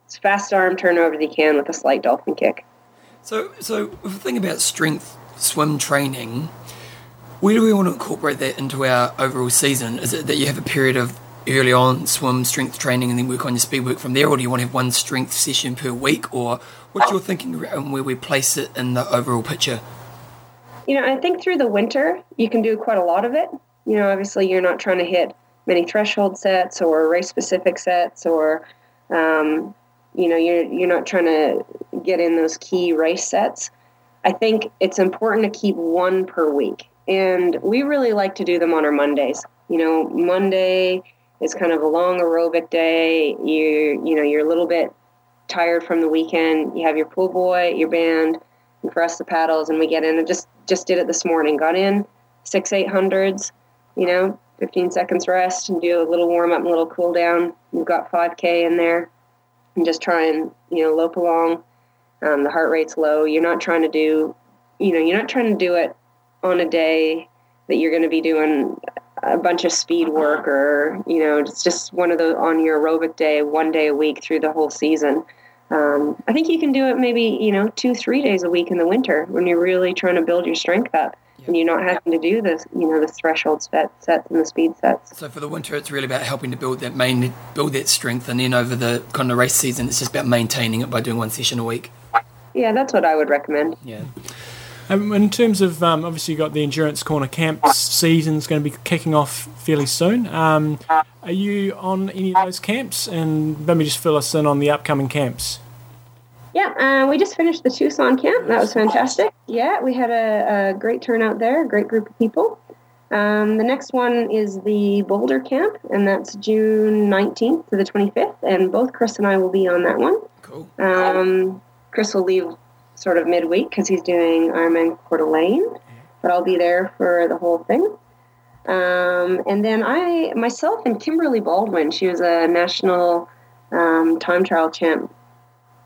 [SPEAKER 3] It's fast arm turnover that you can with a slight dolphin kick.
[SPEAKER 1] So, so if we think about strength swim training, where do we want to incorporate that into our overall season? Is it that you have a period of early on swim strength training and then work on your speed work from there, or do you want to have one strength session per week, or what's your thinking around where we place it in the overall picture?
[SPEAKER 3] You know, I think through the winter you can do quite a lot of it. You know, obviously you're not trying to hit many threshold sets or race specific sets, or um, you know, you're you're not trying to get in those key race sets. I think it's important to keep one per week, and we really like to do them on our Mondays. You know, Monday is kind of a long aerobic day. You you know you're a little bit tired from the weekend. You have your pull buoy, your band, and for us the paddles, and we get in and just just did it this morning. Got in six eight hundreds, you know, 15 seconds rest and do a little warm up and a little cool down. You've got 5K in there, and just try and you know lope along. Um, the heart rate's low. You're not trying to do, you know, you're not trying to do it on a day that you're going to be doing a bunch of speed work or you know it's just one of the on your aerobic day one day a week through the whole season um, i think you can do it maybe you know two three days a week in the winter when you're really trying to build your strength up and you're not having to do this you know the threshold set, sets and the speed sets
[SPEAKER 1] So for the winter, it's really about helping to build that main build that strength, and then over the kind of race season, it's just about maintaining it by doing one session a week.
[SPEAKER 3] yeah that's what i would recommend
[SPEAKER 1] Yeah.
[SPEAKER 2] Um, in terms of um, obviously you've got the endurance corner camp season's going to be kicking off fairly soon. Um, are you on any of those camps? And maybe just fill us in on the upcoming camps.
[SPEAKER 3] Yeah, uh, we just finished the Tucson camp. That was fantastic. Yeah, we had a, a great turnout there, a great group of people. Um, the next one is the Boulder camp, and that's June 19th to the 25th. And both Chris and I will be on that one.
[SPEAKER 1] Cool.
[SPEAKER 3] Um, Chris will leave sort of midweek because he's doing Ironman Coeur d'Alene, but I'll be there for the whole thing. Um, and then I, myself, and Kimberly Baldwin, she was a national um, time trial champ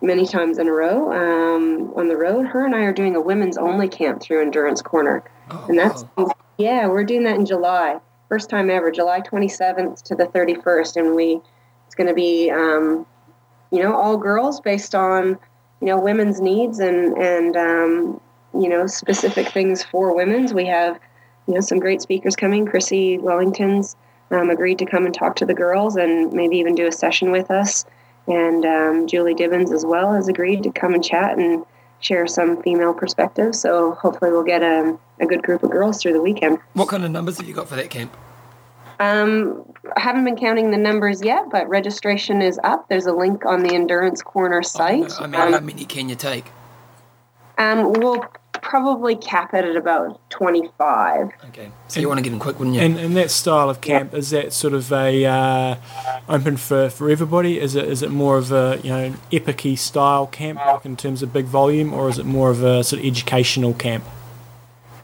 [SPEAKER 3] many times in a row um, on the road. Her and I are doing a women's only camp through Endurance Corner,
[SPEAKER 1] Oh,
[SPEAKER 3] and that's
[SPEAKER 1] wow.
[SPEAKER 3] yeah, we're doing that in July, first time ever, July 27th to the 31st, and we it's going to be um, you know all girls based on you know women's needs and and um, you know specific things for women's. We have you know some great speakers coming. Chrissie Wellington's um, agreed to come and talk to the girls and maybe even do a session with us. And um, Julie Dibens as well has agreed to come and chat and share some female perspectives. So hopefully we'll get a, a good group of girls through the weekend.
[SPEAKER 1] What kind of numbers have you got for that camp?
[SPEAKER 3] Um, I haven't been counting the numbers yet, but registration is up. There's a link on the Endurance Corner site.
[SPEAKER 1] I mean,
[SPEAKER 3] Um,
[SPEAKER 1] how many can you take?
[SPEAKER 3] um, we'll probably cap it at about 25.
[SPEAKER 1] Okay. So you want to get in quick, wouldn't you?
[SPEAKER 2] And, and that style of camp is that sort of a uh, open for, for everybody? Is it is it more of a you know epicy style camp like in terms of big volume, or is it more of a sort of educational camp?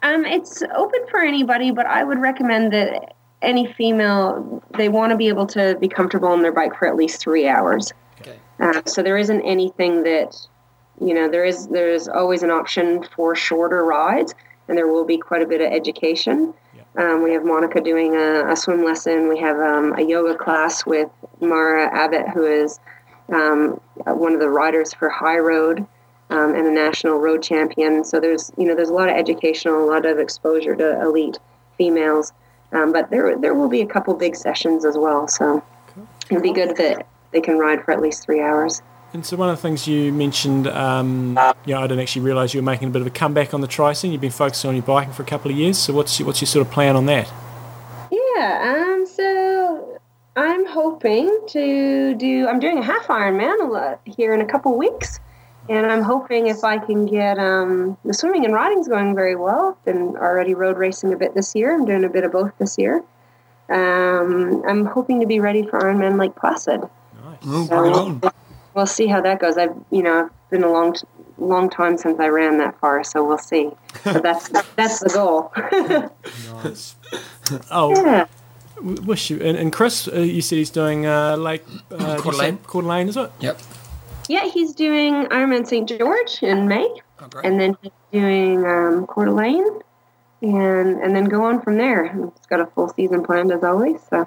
[SPEAKER 3] Um, it's open for anybody, but I would recommend that any female they want to be able to be comfortable on their bike for at least three hours.
[SPEAKER 1] okay.
[SPEAKER 3] Um, so there isn't anything that you know there is there is always an option for shorter rides, and there will be quite a bit of education. Um, we have Monica doing a, a swim lesson. We have um, a yoga class with Mara Abbott, who is um, one of the riders for High Road um, and a national road champion. So there's you know there's a lot of educational, a lot of exposure to elite females. Um, but there there will be a couple big sessions as well. So it'd be good that they can ride for at least three hours.
[SPEAKER 2] And so one of the things you mentioned, um, you know, I didn't actually realise you were making a bit of a comeback on the tri scene. You've been focusing on your biking for a couple of years. So what's your, what's your sort of plan on that?
[SPEAKER 3] Yeah, um, so I'm hoping to do. I'm doing a half Ironman a lot here in a couple weeks, and I'm hoping if I can get um, the swimming and riding's going very well. Been already road racing a bit this year. I'm doing a bit of both this year. Um, I'm hoping to be ready for Ironman Lake Placid.
[SPEAKER 2] Nice.
[SPEAKER 1] Oh, right on.
[SPEAKER 3] We'll see how that goes. I've you know it's been a long long time since I ran that far, so we'll see. But that's <laughs> that's the goal.
[SPEAKER 2] Nice. <laughs> Oh,
[SPEAKER 3] yeah.
[SPEAKER 2] wish you and, and Chris, uh, you said he's doing uh, Lake uh,
[SPEAKER 1] Coeur d'Alene.
[SPEAKER 2] Coeur d'Alene, is it?
[SPEAKER 1] Yep.
[SPEAKER 3] Yeah, he's doing Ironman St. George in May.
[SPEAKER 1] Oh, great.
[SPEAKER 3] and then he's doing um, Coeur d'Alene, and and then go on from there. He's got a full season planned as always. So,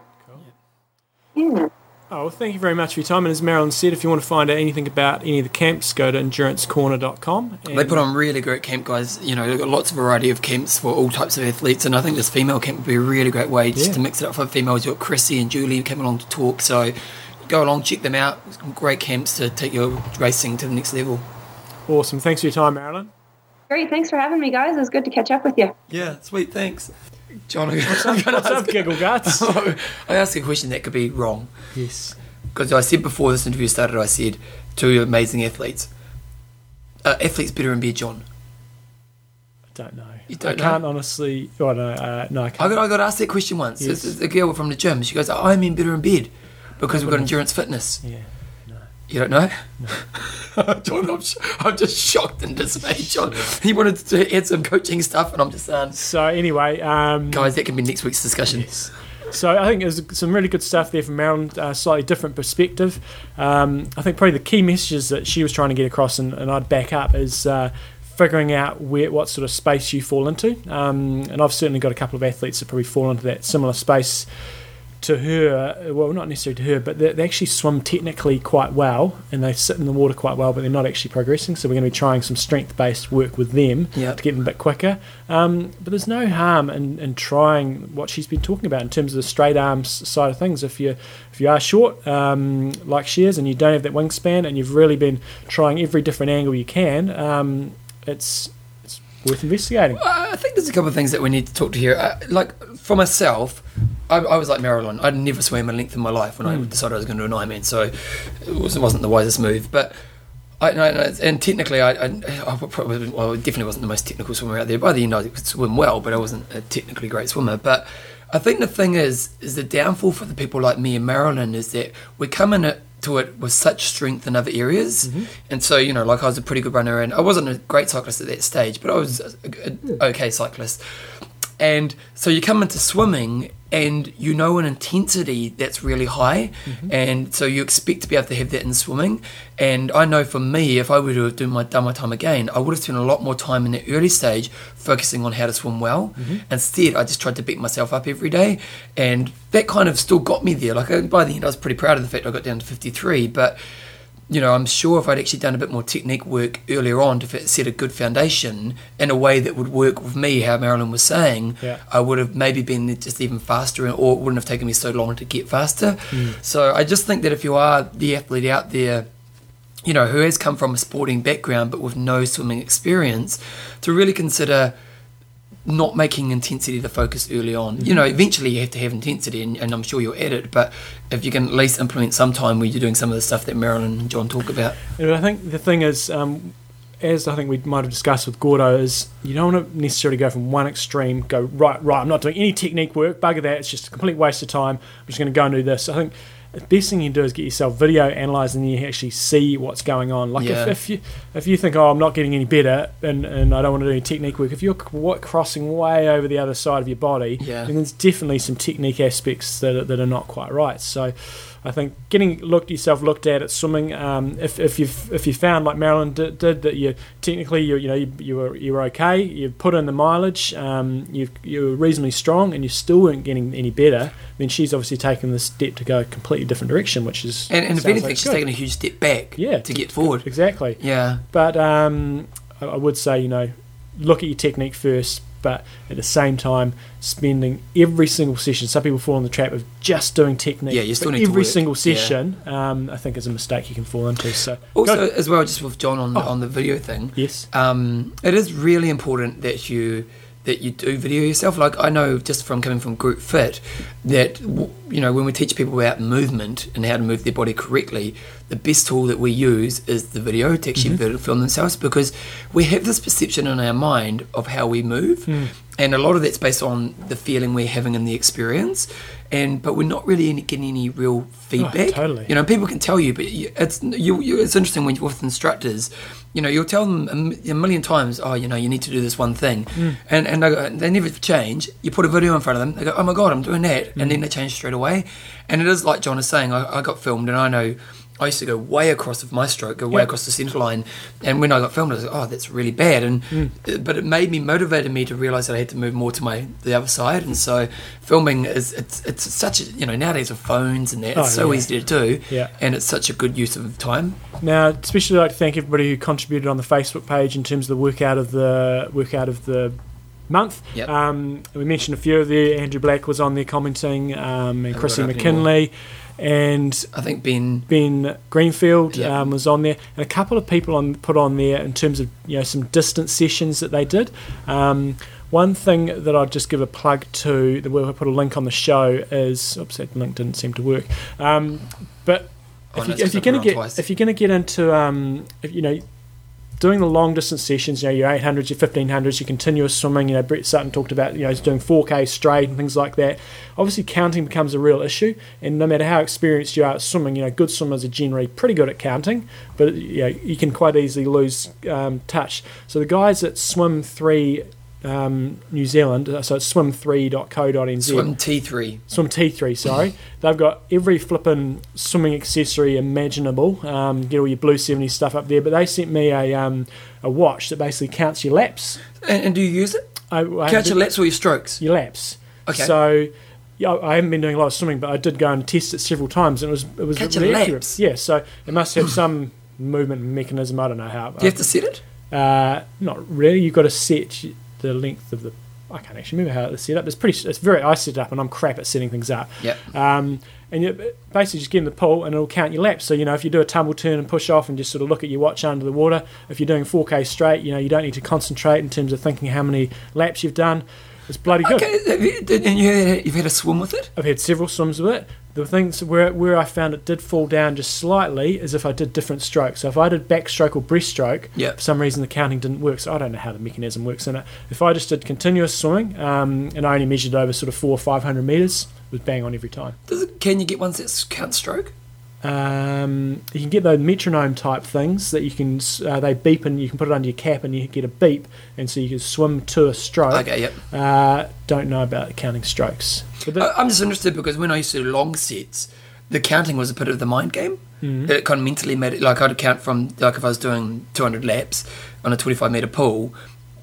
[SPEAKER 3] yeah,
[SPEAKER 2] Oh, well, thank you very much for your time. And as Marilyn said, if you want to find out anything about any of the camps, go to endurancecorner.com.
[SPEAKER 1] They put on really great camp, guys. You know, they've got lots of variety of camps for all types of athletes, and I think this female camp would be a really great way just
[SPEAKER 2] Yeah.
[SPEAKER 1] to mix it up for females. You've got Chrissie and Julie came along to talk, so go along, check them out. Some great camps to take your racing to the next level.
[SPEAKER 2] Awesome. Thanks for your time, Marilyn.
[SPEAKER 3] great. Thanks for having me, guys. It was good to catch up with you.
[SPEAKER 1] Yeah, sweet, thanks. John, what's
[SPEAKER 2] What's up, <laughs> Giggle Guts? <laughs>
[SPEAKER 1] I asked a question that could be wrong.
[SPEAKER 2] yes.
[SPEAKER 1] Because I said before this interview started, I said two amazing athletes. Uh, athletes better in bed, John.
[SPEAKER 2] I don't know.
[SPEAKER 1] You don't
[SPEAKER 2] I can't honestly. Oh, no, uh, no, I
[SPEAKER 1] I
[SPEAKER 2] can't.
[SPEAKER 1] got, I got asked that question once.
[SPEAKER 2] Yes.
[SPEAKER 1] It's, it's a girl from the gym. She goes, I'm in better in bed because we've got endurance fitness.
[SPEAKER 2] yeah.
[SPEAKER 1] You don't know? <laughs> John, I'm, I'm just shocked and dismayed, John. He wanted to add some coaching stuff, and I'm just saying,
[SPEAKER 2] So, anyway. Um,
[SPEAKER 1] guys, that can be next week's discussion.
[SPEAKER 2] So I think there's some really good stuff there from Marilyn, uh, slightly different perspective. Um, I think probably the key messages that she was trying to get across, and, and I'd back up, is uh, figuring out where what sort of space you fall into. Um, and I've certainly got a couple of athletes that probably fall into that similar space to her. Well, not necessarily to her, but they, they actually swim technically quite well and they sit in the water quite well, but they're not actually progressing. So we're going to be trying some strength based work with them
[SPEAKER 1] Yeah.
[SPEAKER 2] to get them a bit quicker. Um, but there's no harm in, in trying what she's been talking about in terms of the straight arms side of things. If you if you are short, um, like she is, and you don't have that wingspan, and you've really been trying every different angle you can, um, it's worth investigating.
[SPEAKER 1] I think there's a couple of things that we need to talk to here. Uh, like for myself, I, I was like Marilyn. I'd never swam a length in my life when I decided I was going to do an Ironman, so it was, it wasn't the wisest move. But I, no, no, and technically, I, I, I probably well, I definitely wasn't the most technical swimmer out there. By the end, I could swim well, but I wasn't a technically great swimmer. But I think the thing is, is the downfall for the people like me and Marilyn is that we come in it to it with such strength in other areas, mm-hmm. and so you know, like I was a pretty good runner, and I wasn't a great cyclist at that stage, but I was a, a, okay cyclist. And so you come into swimming and you know an intensity that's really high. Mm-hmm. And so you expect to be able to have that in swimming. And I know for me, if I were to have done my, done my time again, I would have spent a lot more time in the early stage focusing on how to swim well. Mm-hmm. Instead, I just tried to beat myself up every day. And that kind of still got me there. Like uh, by the end, I was pretty proud of the fact I got down to 53. But you know, I'm sure if I'd actually done a bit more technique work earlier on to set a good foundation in a way that would work with me, how Marilyn was saying,
[SPEAKER 2] Yeah.
[SPEAKER 1] I would have maybe been just even faster, or it wouldn't have taken me so long to get faster. Mm. So I just think that if you are the athlete out there, you know, who has come from a sporting background but with no swimming experience, to really consider not making intensity the focus early on. You know, eventually you have to have intensity, and, and I'm sure you'll add it. But if you can at least implement some time where you're doing some of the stuff that Marilyn and John talk about,
[SPEAKER 2] And I think the thing is, um, as I think we might have discussed with Gordo, is you don't want to necessarily go from one extreme, go right, right. I'm not doing any technique work. Bugger that. It's just a complete waste of time. I'm just going to go and do this. I think the best thing you can do is get yourself video analysed and you actually see what's going on. Like
[SPEAKER 1] Yeah.
[SPEAKER 2] if, if you if you think, oh, I'm not getting any better, and, and I don't want to do any technique work. If you're crossing way over the other side of your body,
[SPEAKER 1] Yeah.
[SPEAKER 2] then there's definitely some technique aspects that are, that are not quite right. So. I think getting looked yourself looked at at swimming. Um, if, if you've if you found like Marilyn did, did that you technically you you know you, you were you were okay. You put in the mileage. Um, you you were reasonably strong, and you still weren't getting any better. Then she's obviously taken the step to go a completely different direction, which is
[SPEAKER 1] and, and if anything,
[SPEAKER 2] like
[SPEAKER 1] she's
[SPEAKER 2] good.
[SPEAKER 1] taken a huge step back
[SPEAKER 2] yeah
[SPEAKER 1] to get forward.
[SPEAKER 2] exactly.
[SPEAKER 1] Yeah,
[SPEAKER 2] But um, I, I would say you know look at your technique first, but at the same time spending every single session. Some people fall in the trap of just doing technique.
[SPEAKER 1] Yeah, you still need
[SPEAKER 2] every single
[SPEAKER 1] Yeah.
[SPEAKER 2] session. Um, I think is a mistake you can fall into. So
[SPEAKER 1] Also,
[SPEAKER 2] go-
[SPEAKER 1] as well, just with John on
[SPEAKER 2] Oh.
[SPEAKER 1] on the video thing,
[SPEAKER 2] yes,
[SPEAKER 1] um, it is really important that you that you do video yourself. Like I know just from coming from Group Fit that you know when we teach people about movement and how to move their body correctly, the best tool that we use is the video to actually
[SPEAKER 2] Mm-hmm.
[SPEAKER 1] film themselves because we have this perception in our mind of how we move.
[SPEAKER 2] Hmm.
[SPEAKER 1] And a lot of that's based on the feeling we're having in the experience, and but we're not really getting any real feedback.
[SPEAKER 2] Oh, totally.
[SPEAKER 1] You know, people can tell you, but it's you, you, it's interesting when you're with instructors. You know, you'll tell them a million times, "Oh, you know, you need to do this one thing,"
[SPEAKER 2] Hmm.
[SPEAKER 1] and and they, go, they never change. You put a video in front of them, they go, "Oh my god, I'm doing that,"
[SPEAKER 2] Hmm.
[SPEAKER 1] and then they change straight away. And it is like John is saying. I, I got filmed, and I know. I used to go way across of my stroke, go way
[SPEAKER 2] Yep.
[SPEAKER 1] across the centre line, and when I got filmed, I was like, "Oh, that's really bad." And
[SPEAKER 2] Hmm.
[SPEAKER 1] but it made me motivated me to realise that I had to move more to my the other side, and so filming is it's it's such a you know nowadays with phones and that it's
[SPEAKER 2] Oh,
[SPEAKER 1] so
[SPEAKER 2] yeah.
[SPEAKER 1] easy to do,
[SPEAKER 2] Yeah.
[SPEAKER 1] and it's such a good use of time.
[SPEAKER 2] Now, especially like to thank everybody who contributed on the Facebook page in terms of the workout of the workout of the month.
[SPEAKER 1] Yep.
[SPEAKER 2] Um, we mentioned a few of you. Andrew Black was on there commenting, um, and Chrissy McKinley, and
[SPEAKER 1] I think Ben
[SPEAKER 2] Ben Greenfield
[SPEAKER 1] Yeah.
[SPEAKER 2] um, was on there, and a couple of people on put on there in terms of you know some distance sessions that they did. Um, one thing that I'd just give a plug to, that we'll put a link on the show, is oops, that link didn't seem to work. Um, but
[SPEAKER 1] Oh,
[SPEAKER 2] if,
[SPEAKER 1] no,
[SPEAKER 2] you, if, you're
[SPEAKER 1] I
[SPEAKER 2] going to get
[SPEAKER 1] twice.
[SPEAKER 2] if you're going to get into um, if, you know doing the long distance sessions, you know your 800s, your 1500s, your continuous swimming. You know Brett Sutton talked about you know he's doing 4k straight and things like that. Obviously, counting becomes a real issue, and no matter how experienced you are at swimming, you know good swimmers are generally pretty good at counting, but you know you can quite easily lose um, touch. So the guys that swim three. Um, New Zealand, uh, so it's swim3.co.nz.
[SPEAKER 1] swim T three.
[SPEAKER 2] Swim T3, sorry. They've got every flippin' swimming accessory imaginable. Um, get all your Blue 70 stuff up there. But they sent me a, um, a watch that basically counts your laps.
[SPEAKER 1] And, and do you use it?
[SPEAKER 2] I, I
[SPEAKER 1] Count your laps or your strokes?
[SPEAKER 2] your laps.
[SPEAKER 1] Okay.
[SPEAKER 2] So yeah, I haven't been doing a lot of swimming, but I did go and test it several times, and it was it was
[SPEAKER 1] Count
[SPEAKER 2] really accurate. Yeah, so it must have some movement mechanism. I don't know how.
[SPEAKER 1] Do you have to set it?
[SPEAKER 2] Uh, not really. You've got to set the length of the. I can't actually remember how it's set up. It's pretty. It's very. I set it up, and I'm crap at setting things up.
[SPEAKER 1] Yeah.
[SPEAKER 2] Um, and you basically just get in the pool, and it'll count your laps. So you know, if you do a tumble turn and push off, and just sort of look at your watch under the water. If you're doing 4K straight, you know, you don't need to concentrate in terms of thinking how many laps you've done. It's bloody good.
[SPEAKER 1] Okay, have you, and you had, you've had a swim with it?
[SPEAKER 2] I've had several swims with it. The things where where I found it did fall down just slightly is if I did different strokes. So if I did backstroke or breaststroke,
[SPEAKER 1] Yeah.
[SPEAKER 2] for some reason the counting didn't work. So I don't know how the mechanism works in it. If I just did continuous swimming um, and I only measured over sort of four or five hundred meters, it was bang on every time.
[SPEAKER 1] Does it? Can you get ones that count stroke?
[SPEAKER 2] Um, you can get those metronome type things that you can uh, they beep and you can put it under your cap and you get a beep, and so you can swim to a stroke.
[SPEAKER 1] Okay, yep.
[SPEAKER 2] Uh, don't know about counting strokes. The-
[SPEAKER 1] I'm just interested because when I used to do long sets, the counting was a bit of the mind game.
[SPEAKER 2] Mhm.
[SPEAKER 1] It kind of mentally made it like I'd count from like if I was doing 200 laps on a 25 meter pool,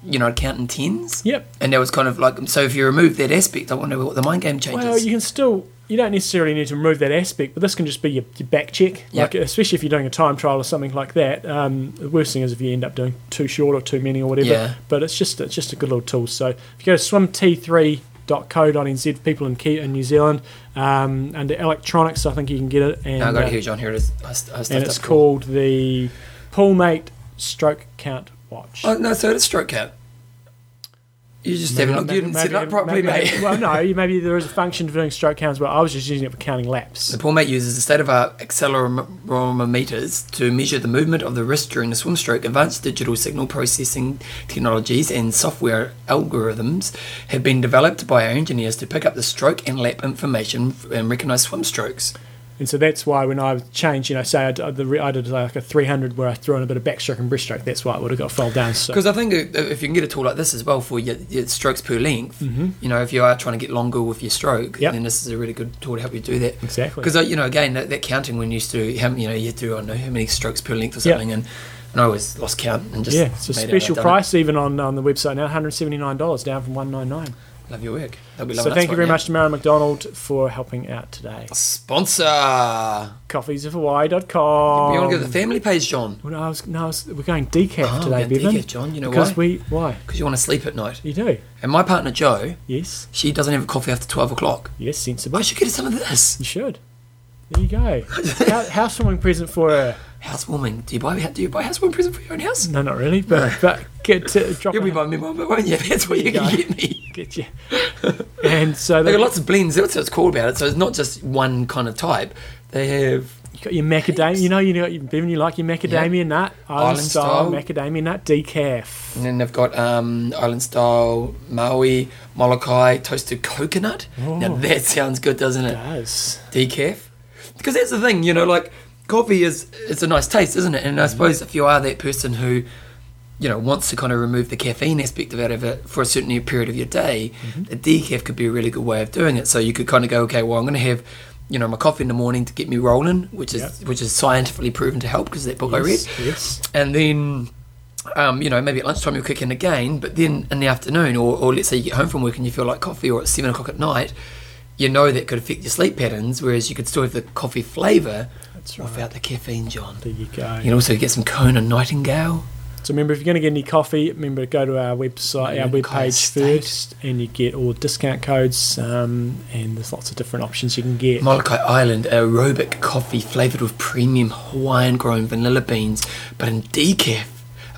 [SPEAKER 1] you know, I'd count in tens.
[SPEAKER 2] Yep.
[SPEAKER 1] And that was kind of like so. If you remove that aspect, I wonder what the mind game changes.
[SPEAKER 2] Well, you can still. You don't necessarily need to remove that aspect, but this can just be your, your back check.
[SPEAKER 1] Yep.
[SPEAKER 2] Like, especially if you're doing a time trial or something like that. Um, the worst thing is if you end up doing too short or too many or whatever.
[SPEAKER 1] Yeah.
[SPEAKER 2] But it's just it's just a good little tool. So if you go to swimt3.co.nz for people in, Key, in New Zealand, um, under electronics, I think you can get it. And,
[SPEAKER 1] no, I got
[SPEAKER 2] uh,
[SPEAKER 1] it here, John. Here it is. I, I
[SPEAKER 2] and it's called the Poolmate Stroke Count Watch.
[SPEAKER 1] Oh no, so it's stroke count. You just haven't looked. You didn't set it up properly,
[SPEAKER 2] maybe-
[SPEAKER 1] mate.
[SPEAKER 2] Well, no, <laughs> maybe there is a function for doing stroke counts, but I was just using it for counting laps.
[SPEAKER 1] The pool mate uses the state of art accelerometers to measure the movement of the wrist during the swim stroke. Advanced digital signal processing technologies and software algorithms have been developed by our engineers to pick up the stroke and lap information and recognize swim strokes.
[SPEAKER 2] And so that's why when I changed, you know, say I did, the I did like a 300 where I threw in a bit of backstroke and breaststroke, that's why it would have got fold down. So
[SPEAKER 1] Because I think if you can get a tool like this as well for your, your strokes per length,
[SPEAKER 2] Mhm.
[SPEAKER 1] you know, if you are trying to get longer with your stroke,
[SPEAKER 2] Yep.
[SPEAKER 1] then this is a really good tool to help you do that.
[SPEAKER 2] exactly.
[SPEAKER 1] Because you know, again, that, that counting when you used to, you know, you do I don't know how many strokes per length or something, and, and I always lost count and just
[SPEAKER 2] yeah, it's a special
[SPEAKER 1] done
[SPEAKER 2] price even on, on the website now, $179 down from 199
[SPEAKER 1] it. Love your work. They'll be
[SPEAKER 2] So thank you very much to Marilyn McDonald for helping out today.
[SPEAKER 1] Sponsor.
[SPEAKER 2] Coffeesofhawaii.com.
[SPEAKER 1] you want to go to the family page, John?
[SPEAKER 2] Well, no, I was, no, I was, we're going decaf
[SPEAKER 1] Oh,
[SPEAKER 2] today, Bevan.
[SPEAKER 1] decaf, John. You know
[SPEAKER 2] because
[SPEAKER 1] why?
[SPEAKER 2] we why
[SPEAKER 1] Because you want to sleep at night.
[SPEAKER 2] you do
[SPEAKER 1] And my partner Joe.
[SPEAKER 2] yes
[SPEAKER 1] she doesn't have a coffee after twelve o'clock.
[SPEAKER 2] yes sensible.
[SPEAKER 1] I should get her some of this.
[SPEAKER 2] You should. There you go. <laughs> Hou- Housewarming present for her.
[SPEAKER 1] Housewarming. Do you buy? Do you buy housewarming present for your own house?
[SPEAKER 2] No, not really, but but get to <laughs> drop
[SPEAKER 1] You'll be buying me one, won't you? That's what you can
[SPEAKER 2] you
[SPEAKER 1] get me.
[SPEAKER 2] get you. And so
[SPEAKER 1] They got lots of blends. That's what's cool about it. So it's not just one kind of type. They have
[SPEAKER 2] you got your macadamia. You know, you know, Bevan, you like your macadamia nut, island,
[SPEAKER 1] Island
[SPEAKER 2] style,
[SPEAKER 1] style.
[SPEAKER 2] macadamia nut decaf.
[SPEAKER 1] And then they've got um, island style Maui, Molokai, toasted coconut. Now
[SPEAKER 2] Oh.
[SPEAKER 1] that sounds good, doesn't it?
[SPEAKER 2] Does
[SPEAKER 1] Decaf. Because that's the thing, you know, like coffee is it's a nice taste, isn't it? And I suppose if you are that person who, you know, wants to kind of remove the caffeine aspect of out of it for a certain period of your day, a decaf could be a really good way of doing it. So you could kind of go, okay, well, I'm going to have. You know, my coffee in the morning to get me rolling, which is
[SPEAKER 2] Yep.
[SPEAKER 1] which is scientifically proven to help because that book I read
[SPEAKER 2] yes, yes.
[SPEAKER 1] and then um, you know maybe at lunchtime you'll kick in again but then in the afternoon or, or let's say you get home from work and you feel like coffee or at 7 o'clock at night you know that could affect your sleep patterns whereas you could still have the coffee flavour
[SPEAKER 2] That's right.
[SPEAKER 1] without the caffeine john
[SPEAKER 2] There you go.
[SPEAKER 1] you can also get some Kona Nightingale
[SPEAKER 2] So remember, if you're going to get any coffee, remember to go to our website, our web
[SPEAKER 1] Kaya
[SPEAKER 2] page first, and you get all the discount codes. Um, and there's lots of different options you can get.
[SPEAKER 1] Molokai Island aerobic coffee flavoured with premium Hawaiian grown vanilla beans but in decaf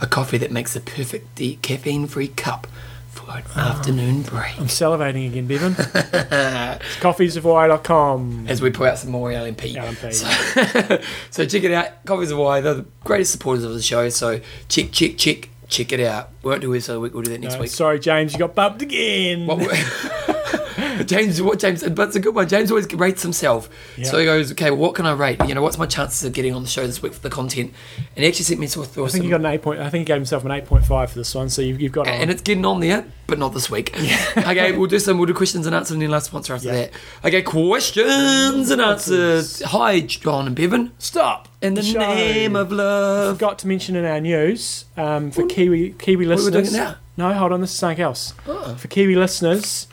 [SPEAKER 1] a coffee that makes the perfect de- caffeine free cup afternoon break
[SPEAKER 2] I'm salivating again, Bevan. It's coffeesofhawaii.com.
[SPEAKER 1] as we pull out some more L&P.
[SPEAKER 2] L&P.
[SPEAKER 1] So, <laughs> so check it out. Coffees of Hawaii, they're the greatest supporters of the show. So check, check, check, check it out. We won't do it so week. We'll do that next
[SPEAKER 2] No,
[SPEAKER 1] week.
[SPEAKER 2] sorry, James, you got bumped again. <laughs> <laughs>
[SPEAKER 1] James, what James said, but it's a good one. James always rates himself.
[SPEAKER 2] Yeah.
[SPEAKER 1] So he goes, okay, well, what can I rate? You know, what's my chances of getting on the show this week for the content? And he actually sent me to, to
[SPEAKER 2] I think
[SPEAKER 1] some,
[SPEAKER 2] he got an eight point. I think he gave himself an eight point five for this one. So you've, you've got.
[SPEAKER 1] and
[SPEAKER 2] on.
[SPEAKER 1] it's getting on there, but not this week. <laughs> okay, we'll do some. We'll do questions and answers, and then last sponsor after
[SPEAKER 2] Yeah.
[SPEAKER 1] that. Okay, questions and answers. Hi, John and Bevan.
[SPEAKER 2] Stop.
[SPEAKER 1] In the name of love.
[SPEAKER 2] forgot to mention in our news um, for Kiwi Kiwi
[SPEAKER 1] What are we
[SPEAKER 2] listeners.
[SPEAKER 1] doing now?
[SPEAKER 2] No, hold on, this is something else.
[SPEAKER 1] Oh.
[SPEAKER 2] For Kiwi listeners,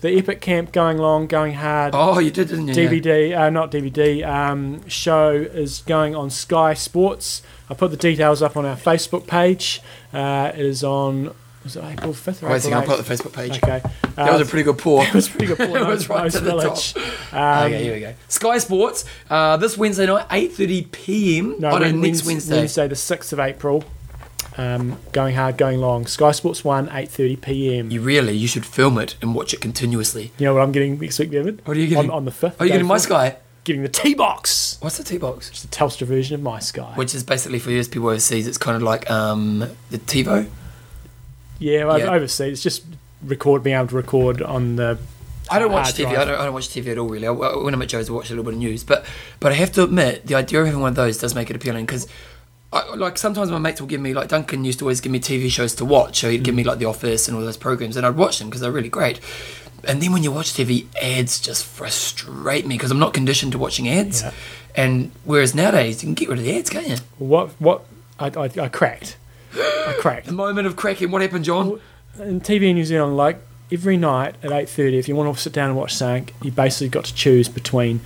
[SPEAKER 2] the Epic Camp Going Long, Going Hard
[SPEAKER 1] Oh, you did, didn't you? Yeah.
[SPEAKER 2] DVD, uh, not DVD, um, show is going on Sky Sports. I put the details up on our Facebook page. Uh, it is on, was it April 5th or
[SPEAKER 1] Wait a second, I'll
[SPEAKER 2] April
[SPEAKER 1] put the Facebook
[SPEAKER 2] 8th?
[SPEAKER 1] page.
[SPEAKER 2] Okay.
[SPEAKER 1] That was a pretty good pour. <laughs>
[SPEAKER 2] it was pretty good. Pull. <laughs>
[SPEAKER 1] It was right to the
[SPEAKER 2] village. Um,
[SPEAKER 1] okay, here we go. Sky Sports, uh, this Wednesday night, 8.30 p.m.
[SPEAKER 2] No,
[SPEAKER 1] oh, no, next
[SPEAKER 2] Wednesday,
[SPEAKER 1] Wednesday.
[SPEAKER 2] The sixth of April. Um, going hard, going long. Sky Sports One, eight thirty p.m. You,
[SPEAKER 1] really, you should film it and watch it continuously.
[SPEAKER 2] You know what I'm getting next week, David?
[SPEAKER 1] What are you getting?
[SPEAKER 2] On, on the fifth.
[SPEAKER 1] Are you getting my. Sky?
[SPEAKER 2] Getting the T box.
[SPEAKER 1] What's the T-Box?
[SPEAKER 2] It's the Telstra version of my Sky.
[SPEAKER 1] Which is basically for those people overseas, it's kind of like um, the TiVo.
[SPEAKER 2] yeah, well,
[SPEAKER 1] Yeah.
[SPEAKER 2] overseas. It's just record, being able to record on the.
[SPEAKER 1] I don't watch TV. I don't, I don't watch TV at all, really. I, when I'm at Joe's, I watch a little bit of news. But but I have to admit, the idea of having one of those does make it appealing because, like, sometimes my mates will give me, like, Duncan used to always give me TV shows to watch. So he'd give me,
[SPEAKER 2] Mm.
[SPEAKER 1] like, The Office and all those programs, and I'd watch them because they're really great. And then when you watch TV, ads just frustrate me because I'm not conditioned to watching ads.
[SPEAKER 2] Yeah.
[SPEAKER 1] And whereas nowadays, you can get rid of the ads, can't you?
[SPEAKER 2] What? What? I, I, I cracked. I <gasps> cracked.
[SPEAKER 1] The moment of cracking, what happened, John?
[SPEAKER 2] in TV in New Zealand, like every night at eight thirty, if you want to sit down and watch something, you basically got to choose between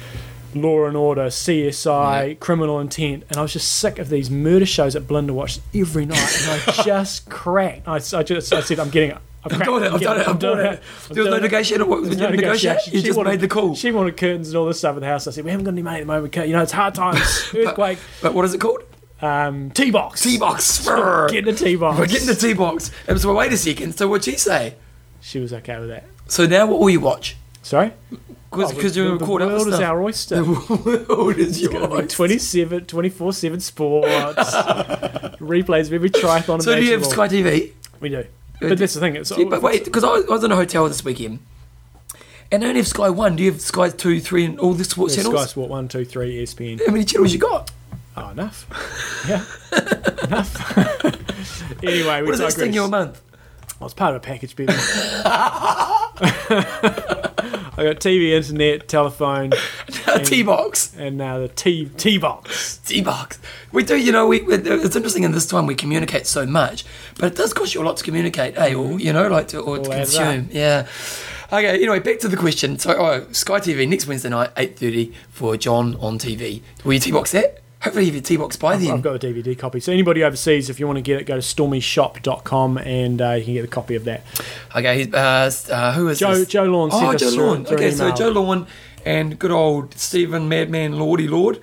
[SPEAKER 2] Law and Order, CSI,
[SPEAKER 1] Yeah.
[SPEAKER 2] Criminal Intent, and I was just sick of these murder shows that Belinda watched every night, and I <laughs> just cracked. I, I just I said I'm getting it. I've,
[SPEAKER 1] I've done it, I've done it, I've done it. There was no negotiation. What was
[SPEAKER 2] no
[SPEAKER 1] negotiation? You
[SPEAKER 2] She
[SPEAKER 1] just
[SPEAKER 2] wanted-
[SPEAKER 1] made the call.
[SPEAKER 2] She wanted curtains and all this stuff in the house. I said, we haven't got any money at the moment. You know, it's hard times. <laughs> Earthquake.
[SPEAKER 1] But what is it called?
[SPEAKER 2] Um, T-box.
[SPEAKER 1] T-box. <laughs>
[SPEAKER 2] Get the T-box.
[SPEAKER 1] We're getting the T box. And so wait a second. So what'd she say?
[SPEAKER 2] She was okay with that.
[SPEAKER 1] So now what will you watch?
[SPEAKER 2] Sorry?
[SPEAKER 1] Because
[SPEAKER 2] Oh,
[SPEAKER 1] you're
[SPEAKER 2] the, the
[SPEAKER 1] caught up with
[SPEAKER 2] world is our oyster.
[SPEAKER 1] The <laughs> world is
[SPEAKER 2] It's going to be
[SPEAKER 1] yours.
[SPEAKER 2] 27, 24 7 sports. <laughs> Replays of every triathlon.
[SPEAKER 1] So do you have. Sky TV?
[SPEAKER 2] We do. But that's the thing. It's
[SPEAKER 1] See, but wait, because I, was- I was in a hotel this weekend, and I only have Sky One. Do you have Sky Two, Three, and all the sports
[SPEAKER 2] Sky
[SPEAKER 1] channels?
[SPEAKER 2] Sky Sport 1, 2, 3, ESPN.
[SPEAKER 1] How many channels you got?
[SPEAKER 2] Oh, enough. <laughs> Yeah. enough. anyway, we
[SPEAKER 1] What does that
[SPEAKER 2] digress.
[SPEAKER 1] sting you a month?
[SPEAKER 2] Well, it's part of a package, baby. I got TV, internet, telephone, <laughs>
[SPEAKER 1] T box.
[SPEAKER 2] and now the T T box.
[SPEAKER 1] T box. We do, you know, we, it's interesting in this time we communicate so much, but it does cost you a lot to communicate, eh? Or, you know, like to, or to
[SPEAKER 2] All
[SPEAKER 1] consume. Yeah. Okay, anyway, back to the question. So, oh, Sky TV next Wednesday night, 8.30 for John on TV. Will you T-box that? Hopefully you have your T-box by then.
[SPEAKER 2] I've got the DVD copy. So anybody overseas, if you want to get it, go to stormyshop.com and uh, you can get a copy of that.
[SPEAKER 1] Okay, he's, uh, uh, who is
[SPEAKER 2] Joe
[SPEAKER 1] this?
[SPEAKER 2] Jo Lawn
[SPEAKER 1] Oh,
[SPEAKER 2] Jo
[SPEAKER 1] Lawn. Okay, so. Jo Lawn and good old Stephen Madman Lordy Lord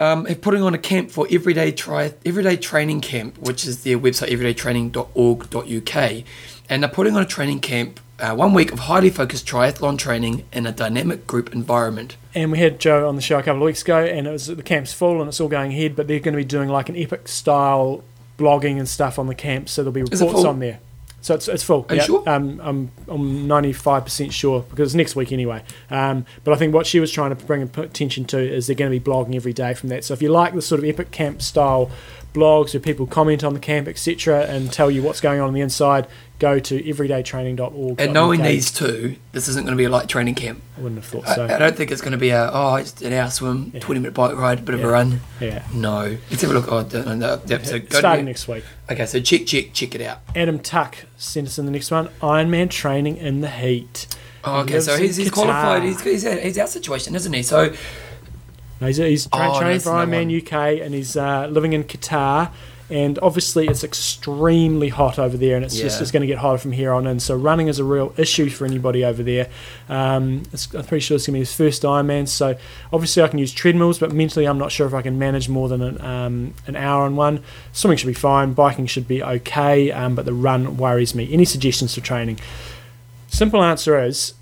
[SPEAKER 1] um, are putting on a camp for everyday tri- everyday training camp, which is their website everydaytraining.org.uk, and they're putting on a training camp. Uh, one week of highly focused triathlon training in a dynamic group environment.
[SPEAKER 2] And we had Joe on the show a couple of weeks ago, and it was the camp's full and it's all going ahead. But they're going to be doing like an epic style blogging and stuff on the camp, so there'll be reports on there. So it's, it's full.
[SPEAKER 1] Are you sure?
[SPEAKER 2] Um, I'm I'm 95 percent sure because it's next week anyway. Um, but I think what she was trying to bring attention to is they're going to be blogging every day from that. So if you like the sort of epic camp style blogs where people comment on the camp, etc., and tell you what's going on on the inside, go to everydaytraining.org.
[SPEAKER 1] And knowing these two, this isn't going to be a light training camp.
[SPEAKER 2] I wouldn't have thought so.
[SPEAKER 1] I don't think it's going to be a oh, it's an hour swim,
[SPEAKER 2] Yeah.
[SPEAKER 1] twenty minute bike ride, a bit of a run.
[SPEAKER 2] yeah.
[SPEAKER 1] No, let's have a look. Oh, no, uh, no, yep, so
[SPEAKER 2] Starting next week.
[SPEAKER 1] Okay, so check, check, check it out.
[SPEAKER 2] Adam Tuck sent us in the next one. Ironman training in the heat.
[SPEAKER 1] Oh, okay, so he's, he's qualified. He's, he's, he's out situation, isn't he? So
[SPEAKER 2] No, He's, he's tra-
[SPEAKER 1] Oh,
[SPEAKER 2] training for Ironman UK and he's uh, living in Qatar. And obviously, it's extremely hot over there, and it's just it's going to get hotter from here on in. So, running is a real issue for anybody over there. Um, it's, I'm pretty sure it's going to be his first Ironman. So, obviously, I can use treadmills, but mentally, I'm not sure if I can manage more than an, um, an hour on one. Swimming should be fine, biking should be okay, um, but the run worries me. Any suggestions for training? Simple answer is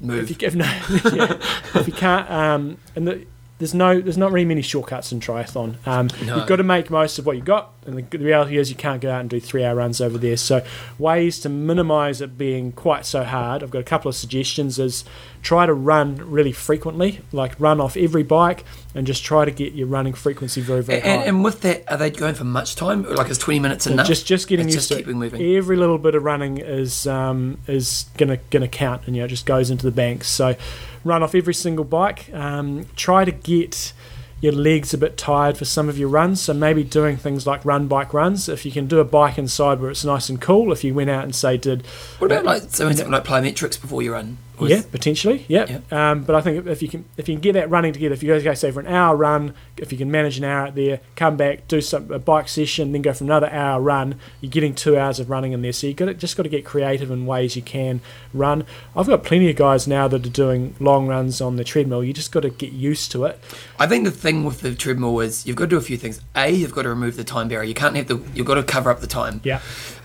[SPEAKER 1] move.
[SPEAKER 2] if you, if, no, <laughs> yeah, if you can't, um, and the, there's no, there's not really many shortcuts in triathlon. Um,
[SPEAKER 1] No.
[SPEAKER 2] You've got to make most of what you've got, and the, the reality is you can't go out and do three-hour runs over there. So ways to minimise it being quite so hard. I've got a couple of suggestions: is try to run really frequently, like run off every bike, and just try to get your running frequency very, very
[SPEAKER 1] and,
[SPEAKER 2] high.
[SPEAKER 1] and with that, are they going for much time? Like, is 20 minutes enough?
[SPEAKER 2] just just getting
[SPEAKER 1] It's
[SPEAKER 2] used
[SPEAKER 1] just
[SPEAKER 2] to
[SPEAKER 1] keeping
[SPEAKER 2] it.
[SPEAKER 1] moving.
[SPEAKER 2] Every little bit of running is um, is gonna gonna count, and you know it just goes into the bank. So run off every single bike. Um, try to get your legs a bit tired for some of your runs. So maybe doing things like run bike runs. If you can do a bike inside where it's nice and cool. If you went out and say did
[SPEAKER 1] What about like something, something like plyometrics before you run?
[SPEAKER 2] Yeah, potentially. Yeah. Um, but I think if you can if you can get that running together, if you guys go say for an hour run, if you can manage an hour out there, come back, do some a bike session, then go for another hour run, you're getting two hours of running in there. So you got just got to get creative in ways you can run. I've got plenty of guys now that are doing long runs on the treadmill. You just got to get used to it.
[SPEAKER 1] I think the thing with the treadmill is you've got to do a few things. A, you've got to remove the time barrier. You can't have the. You've got to cover up the time.
[SPEAKER 2] Yeah.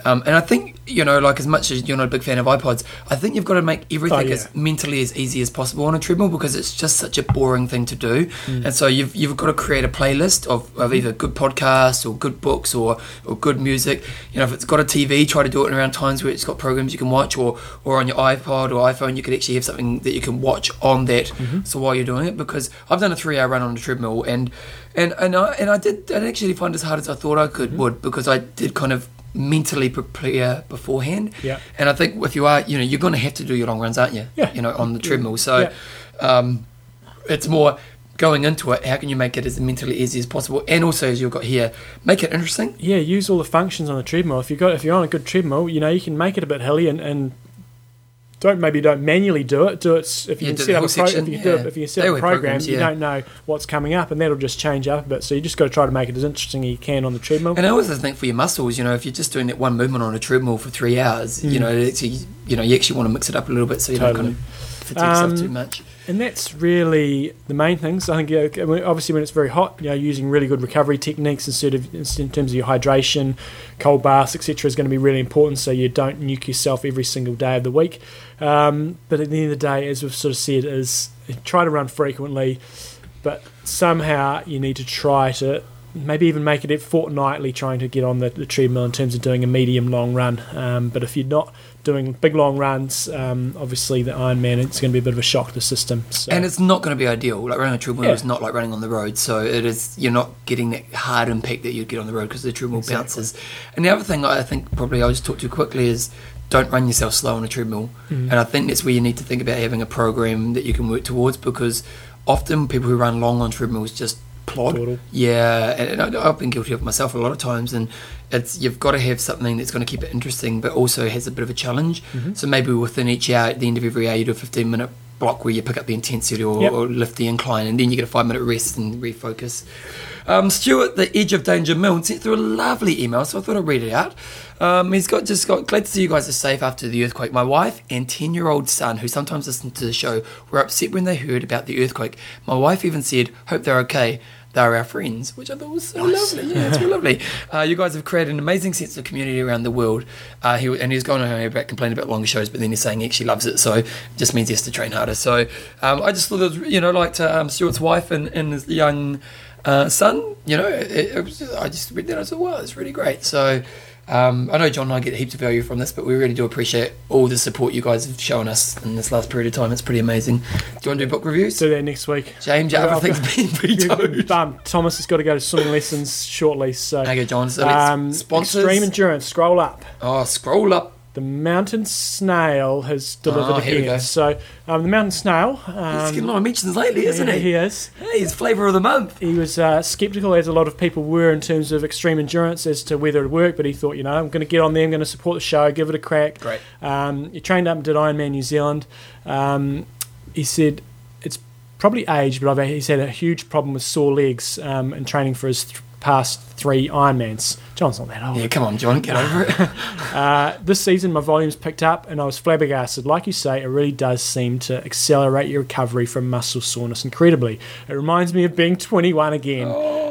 [SPEAKER 1] Um, and I think you know, like as much as you're not a big fan of iPods, I think you've got to make everything
[SPEAKER 2] Oh, yeah.
[SPEAKER 1] as mentally as easy as possible on a treadmill because it's just such a boring thing to do.
[SPEAKER 2] Mm.
[SPEAKER 1] And so you've you've got to create a playlist of, of either good podcasts or good books or, or good music. You know, if it's got a TV, try to do it around times where it's got programs you can watch, or or on your iPod or iPhone, you could actually have something that you can watch on that.
[SPEAKER 2] Mm-hmm.
[SPEAKER 1] So while you're doing it, because I've done a three-hour run on a treadmill and. And and I and I did I actually find as hard as I thought I could
[SPEAKER 2] Mm-hmm.
[SPEAKER 1] would because I did kind of mentally prepare beforehand.
[SPEAKER 2] Yeah.
[SPEAKER 1] And I think if you are, you know, you're going to have to do your long runs, aren't you?
[SPEAKER 2] Yeah.
[SPEAKER 1] You know, on the treadmill. So
[SPEAKER 2] Yeah.
[SPEAKER 1] um, it's more going into it. How can you make it as mentally easy as possible? And also, as you've got here, make it interesting.
[SPEAKER 2] Yeah, use all the functions on the treadmill. If you got if you're on a good treadmill, you know you can make it a bit hilly and, and don't maybe don't manually do it. Do it if you
[SPEAKER 1] Yeah,
[SPEAKER 2] can set up a pro,
[SPEAKER 1] section,
[SPEAKER 2] if you can do it, if you set up a program,
[SPEAKER 1] programs,
[SPEAKER 2] you don't know what's coming up, and that'll just change up a bit. So you just got to try to make it as interesting as you can on the treadmill.
[SPEAKER 1] And I also think for your muscles, you know, if you're just doing that one movement on a treadmill for three hours, you
[SPEAKER 2] Mm.
[SPEAKER 1] know, it's, you, you know, you actually want to mix it up a little bit so you
[SPEAKER 2] Totally.
[SPEAKER 1] don't kind of fatigue
[SPEAKER 2] Um,
[SPEAKER 1] too much.
[SPEAKER 2] And that's really the main things. I think, I mean, obviously, when it's very hot, you know, using really good recovery techniques instead of in terms of your hydration, cold baths, etc., is going to be really important. So you don't nuke yourself every single day of the week. Um, but at the end of the day, as we've sort of said, is try to run frequently, but somehow you need to try to maybe even make it fortnightly, trying to get on the, the treadmill in terms of doing a medium long run. Um, but if you're not doing big long runs, um, obviously the Ironman it's going to be a bit of a shock to the system. So.
[SPEAKER 1] And it's not going to be ideal. Like running a treadmill
[SPEAKER 2] Yeah.
[SPEAKER 1] is not like running on the road. So it is. You're not getting that hard impact that you'd get on the road because the treadmill
[SPEAKER 2] Exactly.
[SPEAKER 1] bounces. And the other thing I think probably I'll just talk too quickly is don't run yourself slow on a treadmill.
[SPEAKER 2] Mm.
[SPEAKER 1] And I think that's where you need to think about having a program that you can work towards because often people who run long on treadmills just plod.
[SPEAKER 2] Dawdle.
[SPEAKER 1] Yeah, and, and I- I've been guilty of myself a lot of times, and it's you've got to have something that's going to keep it interesting, but also has a bit of a challenge.
[SPEAKER 2] Mhm.
[SPEAKER 1] So maybe within each hour, at the end of every hour, you do a 15 minute block where you pick up the intensity or,
[SPEAKER 2] Yep.
[SPEAKER 1] or lift the incline, and then you get a five minute rest and refocus. Um, Stuart, the Edge of Danger Mill, sent through a lovely email, so I thought I'd read it out. Um, he's got just got glad to see you guys are safe after the earthquake. My wife and ten year old son, who sometimes listen to the show, were upset when they heard about the earthquake. My wife even said, "Hope they're okay." They're our friends, which I thought was so lovely. Yeah, it's really lovely. <laughs> Uh, you guys have created an amazing sense of community around the world. Uh, he, and he's going on about complaining about longer shows, but then he's saying he actually loves it, so it just means he has to train harder. So um, I just thought it was, you know, like to um, Stuart's wife and, and his young uh, son, you know, it, it was I just read that and I said, wow, it's really great. So um, I know John and I get heaps of value from this, but we really do appreciate all the support you guys have shown us in this last period of time. It's pretty amazing. Do you want to do book reviews?
[SPEAKER 2] do that next week.
[SPEAKER 1] James,
[SPEAKER 2] I've got-
[SPEAKER 1] everything's been <laughs> toad.
[SPEAKER 2] um, Thomas has got to go to swimming lessons shortly, so
[SPEAKER 1] Okay, John. So
[SPEAKER 2] um,
[SPEAKER 1] sponsors.
[SPEAKER 2] extreme endurance. Scroll up.
[SPEAKER 1] oh, scroll up.
[SPEAKER 2] The mountain snail has delivered
[SPEAKER 1] Oh, here
[SPEAKER 2] again. So um, the mountain snail.
[SPEAKER 1] He's getting a
[SPEAKER 2] Um,
[SPEAKER 1] lot of mentions lately, isn't
[SPEAKER 2] yeah,
[SPEAKER 1] he?
[SPEAKER 2] he is.
[SPEAKER 1] Hey, he's flavour of the month.
[SPEAKER 2] He was uh, skeptical, as a lot of people were, in terms of extreme endurance as to whether it would work. But he thought, you know, I'm going to get on there. I'm going to support the show, give it a crack.
[SPEAKER 1] Great.
[SPEAKER 2] Um, he trained up and did Ironman New Zealand. Um, he said it's probably age, but I've, he's had a huge problem with sore legs um, and training for his th- past three Ironmans. John's not that old.
[SPEAKER 1] Yeah, come on, John, get over it. <laughs>
[SPEAKER 2] Uh, this season, my volumes picked up, and I was flabbergasted. Like you say, it really does seem to accelerate your recovery from muscle soreness incredibly. It reminds me of being 21 again.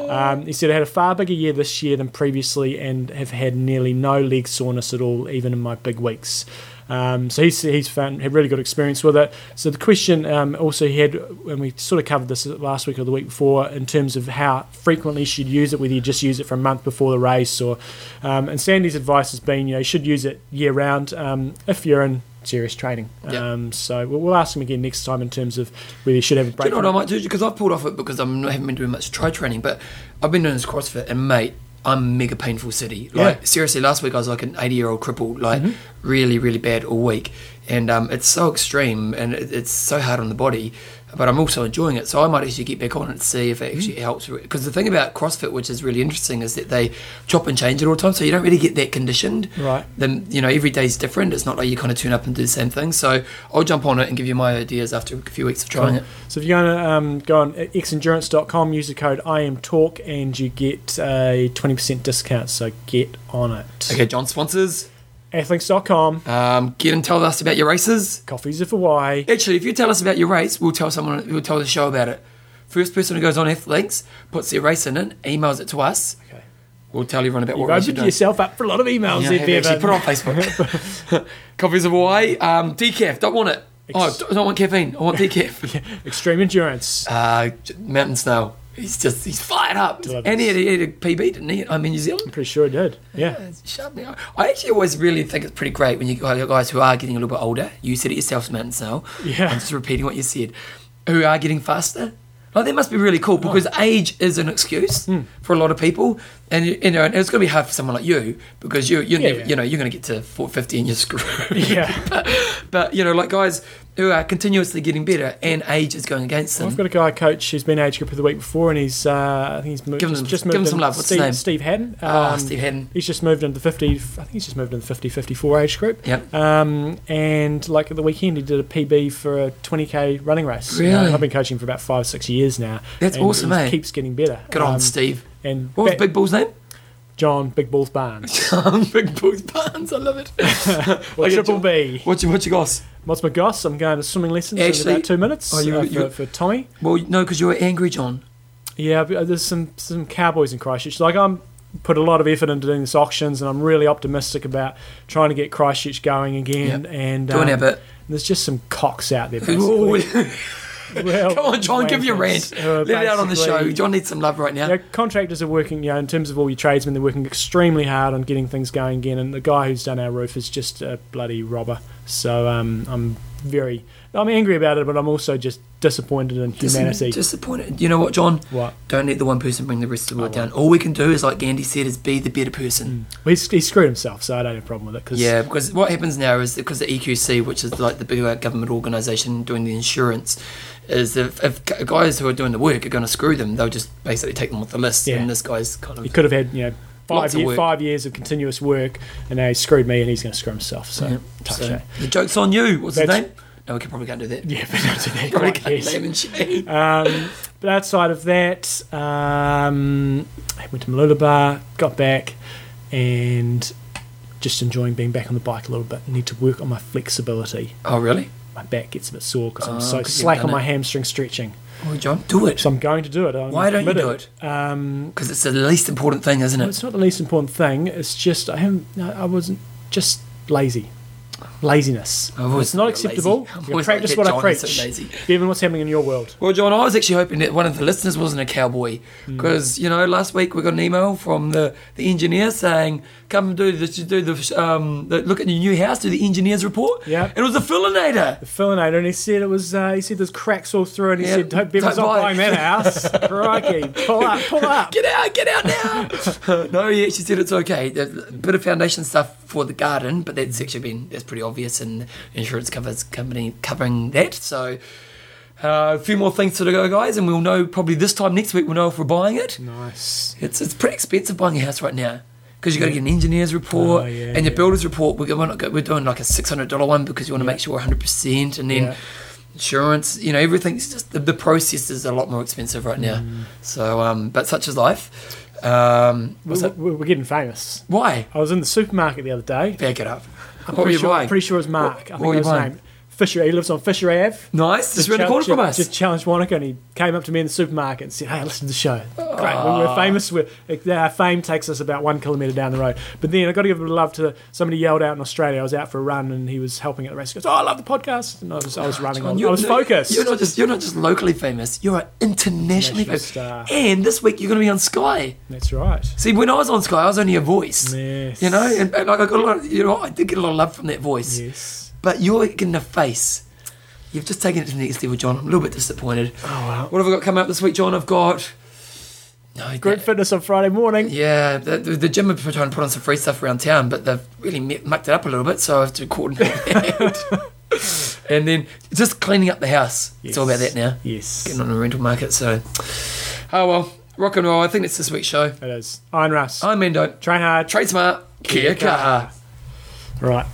[SPEAKER 2] Um, he said I had a far bigger year this year than previously, and have had nearly no leg soreness at all, even in my big weeks. Um, so he's, he's found had really good experience with it. So the question um, also he had, and we sort of covered this last week or the week before, in terms of how frequently you should use it, whether you just use it for a month before the race, or um, and Sandy's advice has been, you know, you should use it year round um, if you're in serious training.
[SPEAKER 1] Yeah.
[SPEAKER 2] Um, so we'll, we'll ask him again next time in terms of whether you should have a
[SPEAKER 1] Do
[SPEAKER 2] break.
[SPEAKER 1] you know what I might do? Because I've pulled off it because I'm, I haven't been doing much try training, but I've been doing this CrossFit, and mate, I'm mega painful city. Like
[SPEAKER 2] Yeah. Mm-hmm.
[SPEAKER 1] seriously, last week I was like an 80 year old cripple, like really, really bad all week, and um, it's so extreme and it, it's so hard on the body. But I'm also enjoying it. So I might actually get back on it to see if it actually helps. Because the thing about CrossFit, which is really interesting, is that they chop and change it all the time, so you don't really get that conditioned.
[SPEAKER 2] Right.
[SPEAKER 1] Then you know every day's different. It's not like you kind of turn up and do the same thing. So I'll jump on it and give you my ideas after a few weeks of trying it.
[SPEAKER 2] So if you're going to um, go on xendurance.com, use the code IMTalk, and you get a 20% discount. So get on it.
[SPEAKER 1] Okay, John sponsors.
[SPEAKER 2] Athlinks.com,
[SPEAKER 1] Um, get and tell us about your races.
[SPEAKER 2] coffees for why.
[SPEAKER 1] Actually, if you tell us about your race, we'll tell someone. We'll tell the show about it. First person who goes on Athlinks puts their race in it, emails it to us.
[SPEAKER 2] Okay.
[SPEAKER 1] We'll tell everyone about
[SPEAKER 2] You've
[SPEAKER 1] what you're doing.
[SPEAKER 2] yourself up for a lot of emails
[SPEAKER 1] Yeah, actually
[SPEAKER 2] Bevan.
[SPEAKER 1] put it on Facebook. <laughs> <laughs> Coffees of Hawaii. Um, decaf. Don't want it. Oh, I don't want caffeine. I want <laughs> decaf.
[SPEAKER 2] Extreme endurance.
[SPEAKER 1] uh, Mountain Snow. He's just he's fired up. And he had, he had a PB, didn't he? I'm in New Zealand.
[SPEAKER 2] I'm pretty sure he did. Yeah.
[SPEAKER 1] Shut me up. I actually always really think it's pretty great when you guys who are getting a little bit older. You said it yourself, Mountain Snow.
[SPEAKER 2] Yeah.
[SPEAKER 1] I'm just repeating what you said. Who are getting faster. Like that must be really cool oh. because age is an excuse hmm. for a lot of people, and you, you know and it's going to be hard for someone like you because you you
[SPEAKER 2] Yeah,
[SPEAKER 1] you know you're going to get to 450 and you're screwed. <laughs>
[SPEAKER 2] Yeah. <laughs>
[SPEAKER 1] but, but you know like guys who are continuously getting better and age is going against them.
[SPEAKER 2] I've got a guy coach who's been age group of the week before, and he's uh, I think he's moved,
[SPEAKER 1] Give him
[SPEAKER 2] just,
[SPEAKER 1] some-
[SPEAKER 2] just
[SPEAKER 1] give
[SPEAKER 2] moved
[SPEAKER 1] him some love. What's his name?
[SPEAKER 2] Steve Haddon.
[SPEAKER 1] oh,
[SPEAKER 2] Um,
[SPEAKER 1] Steve Haddon.
[SPEAKER 2] He's just moved into the 50. I think he's just moved into the 50, 54 age group.
[SPEAKER 1] Yep.
[SPEAKER 2] Um, and like at the weekend, he did a PB for a 20k running race.
[SPEAKER 1] Really?
[SPEAKER 2] Uh, I've been coaching for about five, six years now.
[SPEAKER 1] That's
[SPEAKER 2] and
[SPEAKER 1] awesome,
[SPEAKER 2] he
[SPEAKER 1] eh?
[SPEAKER 2] Keeps getting better.
[SPEAKER 1] Good on
[SPEAKER 2] Um,
[SPEAKER 1] Steve.
[SPEAKER 2] And
[SPEAKER 1] What was Big Bull's name?
[SPEAKER 2] John Big Balls Barnes. <laughs>
[SPEAKER 1] John Big Bull's Barnes. I love it. <laughs>
[SPEAKER 2] Or
[SPEAKER 1] Okay,
[SPEAKER 2] Triple. B.
[SPEAKER 1] What you what you got?
[SPEAKER 2] What's my goss? I'm going to swimming lessons
[SPEAKER 1] Actually-
[SPEAKER 2] in about two minutes
[SPEAKER 1] Oh, you-
[SPEAKER 2] uh, for, for Tommy.
[SPEAKER 1] Well, no, because you were angry, John.
[SPEAKER 2] Yeah, there's some some cowboys in Christchurch. Like I'm put a lot of effort into doing this auctions, and I'm really optimistic about trying to get Christchurch going again.
[SPEAKER 1] Yep.
[SPEAKER 2] And
[SPEAKER 1] Doing
[SPEAKER 2] um,
[SPEAKER 1] our bit.
[SPEAKER 2] there's just some cocks out there. <laughs> <laughs> Well,
[SPEAKER 1] Come on, John, give your rant.
[SPEAKER 2] who
[SPEAKER 1] Let it out on the show. John needs some love right now.
[SPEAKER 2] You know, contractors are working, you know, in terms of all your tradesmen, they're working extremely hard on getting things going again. And the guy who's done our roof is just a bloody robber. So um, I'm very, I'm angry about it, but I'm also just disappointed in
[SPEAKER 1] Dis-
[SPEAKER 2] humanity.
[SPEAKER 1] Disappointed. You know what, John?
[SPEAKER 2] what?
[SPEAKER 1] Don't let the one person bring the rest of the world down. All we can do is, like Gandhi said, is be the better person.
[SPEAKER 2] Well, he's, he screwed himself, so I don't have a problem with it. Cause
[SPEAKER 1] Yeah, because what happens now is because the EQC, which is like the bigger government organisation doing the insurance, is if, if guys who are doing the work are going to screw them, they'll just basically take them off the list.
[SPEAKER 2] Yeah.
[SPEAKER 1] And this guy's kind of
[SPEAKER 2] he could have had, you know, five, year, five years of continuous work, and now he's screwed me, and he's going to screw himself. So,
[SPEAKER 1] Yeah,
[SPEAKER 2] touch
[SPEAKER 1] so the joke's on you. What's his name? No, we can probably can't do that.
[SPEAKER 2] Yeah, but not. <laughs>
[SPEAKER 1] Probably
[SPEAKER 2] quite
[SPEAKER 1] can't
[SPEAKER 2] yet.
[SPEAKER 1] name and shame.
[SPEAKER 2] Um, but outside of that, um, I went to Mooloolaba, got back, and just enjoying being back on the bike a little bit. Need to work on my flexibility.
[SPEAKER 1] Oh, really?
[SPEAKER 2] My back gets a bit sore because I'm
[SPEAKER 1] Oh,
[SPEAKER 2] so
[SPEAKER 1] 'cause you've
[SPEAKER 2] slack on my
[SPEAKER 1] it.
[SPEAKER 2] hamstring stretching.
[SPEAKER 1] Oh, John, do it.
[SPEAKER 2] So I'm going to do it. I'm
[SPEAKER 1] Why don't you do
[SPEAKER 2] committed. Um,
[SPEAKER 1] Because it's the least important thing, isn't
[SPEAKER 2] well,
[SPEAKER 1] it?
[SPEAKER 2] it's not the least important thing. It's just I haven't. I wasn't just lazy. Laziness. It's not acceptable. You practice what I preach.
[SPEAKER 1] so lazy.
[SPEAKER 2] What's happening in your world.
[SPEAKER 1] Well, John, I was actually hoping that one of the listeners wasn't a cowboy
[SPEAKER 2] Hmm.
[SPEAKER 1] because you know last week we got an email from the, the engineer saying come do the do the um the, look at your new house, do the engineer's report.
[SPEAKER 2] Yeah.
[SPEAKER 1] and it was a fillinator.
[SPEAKER 2] the fillinator, and he said it was. Uh, he said there's cracks all through, and he
[SPEAKER 1] Yeah,
[SPEAKER 2] said, "Don't Bevan's
[SPEAKER 1] don't
[SPEAKER 2] buying that house." <laughs> Crikey, pull up, pull up.
[SPEAKER 1] Get out, get out now. <laughs> no, he actually said it's okay. A bit of foundation stuff for the garden, but that's actually been that's pretty obvious, and insurance covers company covering that. So. Uh, a few more things to go, guys, and we'll know probably this time next week. We'll know if we're buying it.
[SPEAKER 2] Nice.
[SPEAKER 1] It's it's pretty expensive buying a house right now because you got to get an engineer's report
[SPEAKER 2] Oh, yeah,
[SPEAKER 1] and your
[SPEAKER 2] yeah.
[SPEAKER 1] builder's report. We're, going, we're doing like a six hundred dollar one because you want to
[SPEAKER 2] Yeah.
[SPEAKER 1] make sure one hundred percent, and then insurance. You know, everything's just the, the process is a lot more expensive right now.
[SPEAKER 2] Mm.
[SPEAKER 1] So, um, but such is life. Um, what's
[SPEAKER 2] We're,
[SPEAKER 1] that?
[SPEAKER 2] we're we're getting famous.
[SPEAKER 1] Why?
[SPEAKER 2] I was in the supermarket the other day.
[SPEAKER 1] Back it up.
[SPEAKER 2] I'm
[SPEAKER 1] what
[SPEAKER 2] pretty sure,
[SPEAKER 1] buying?
[SPEAKER 2] Pretty sure it was Mark.
[SPEAKER 1] What-
[SPEAKER 2] I
[SPEAKER 1] what
[SPEAKER 2] think his
[SPEAKER 1] buying?
[SPEAKER 2] name. Fisher. He lives on Fisher Ave.
[SPEAKER 1] Nice, just around the corner from us.
[SPEAKER 2] Just challenged Wanaka, and he came up to me in the supermarket and said, "Hey, listen to the show. Great, we
[SPEAKER 1] Ah.
[SPEAKER 2] we're famous. We're, our fame takes us about one kilometre down the road. But then I got to give a bit of love to somebody yelled out in Australia. I was out for a run, and he was helping at the race. He goes, "Oh, I love the podcast." And I was, I was running.
[SPEAKER 1] John,
[SPEAKER 2] on. I
[SPEAKER 1] you're-
[SPEAKER 2] was
[SPEAKER 1] no,
[SPEAKER 2] focused.
[SPEAKER 1] You're not just you're not just locally famous. You're an
[SPEAKER 2] internationally
[SPEAKER 1] famous.
[SPEAKER 2] star.
[SPEAKER 1] And this week you're going to be on Sky.
[SPEAKER 2] That's right.
[SPEAKER 1] See, when I was on Sky, I was only a voice.
[SPEAKER 2] Yes.
[SPEAKER 1] You know, and, and like I got a lot. Of, you know, I did get a lot of love from that voice.
[SPEAKER 2] Yes.
[SPEAKER 1] But you're in the face. You've just taken it to the next level, John. I'm a little bit disappointed.
[SPEAKER 2] Oh wow.
[SPEAKER 1] What have I got coming up this week, John? I've got. No,
[SPEAKER 2] Group
[SPEAKER 1] that-
[SPEAKER 2] fitness on Friday morning.
[SPEAKER 1] Yeah, the, the, gym are trying to put on some free stuff around town, but they've really mucked it up a little bit, so I have to coordinate that. <laughs> and then just cleaning up the house. It's all about that now.
[SPEAKER 2] Yes.
[SPEAKER 1] Getting on the rental market. So, oh well, rock and roll. I think it's this week's show.
[SPEAKER 2] It is. Iron Russ.
[SPEAKER 1] I'm Mendo.
[SPEAKER 2] Train hard.
[SPEAKER 1] Trade smart. Kia kaha.
[SPEAKER 2] Right.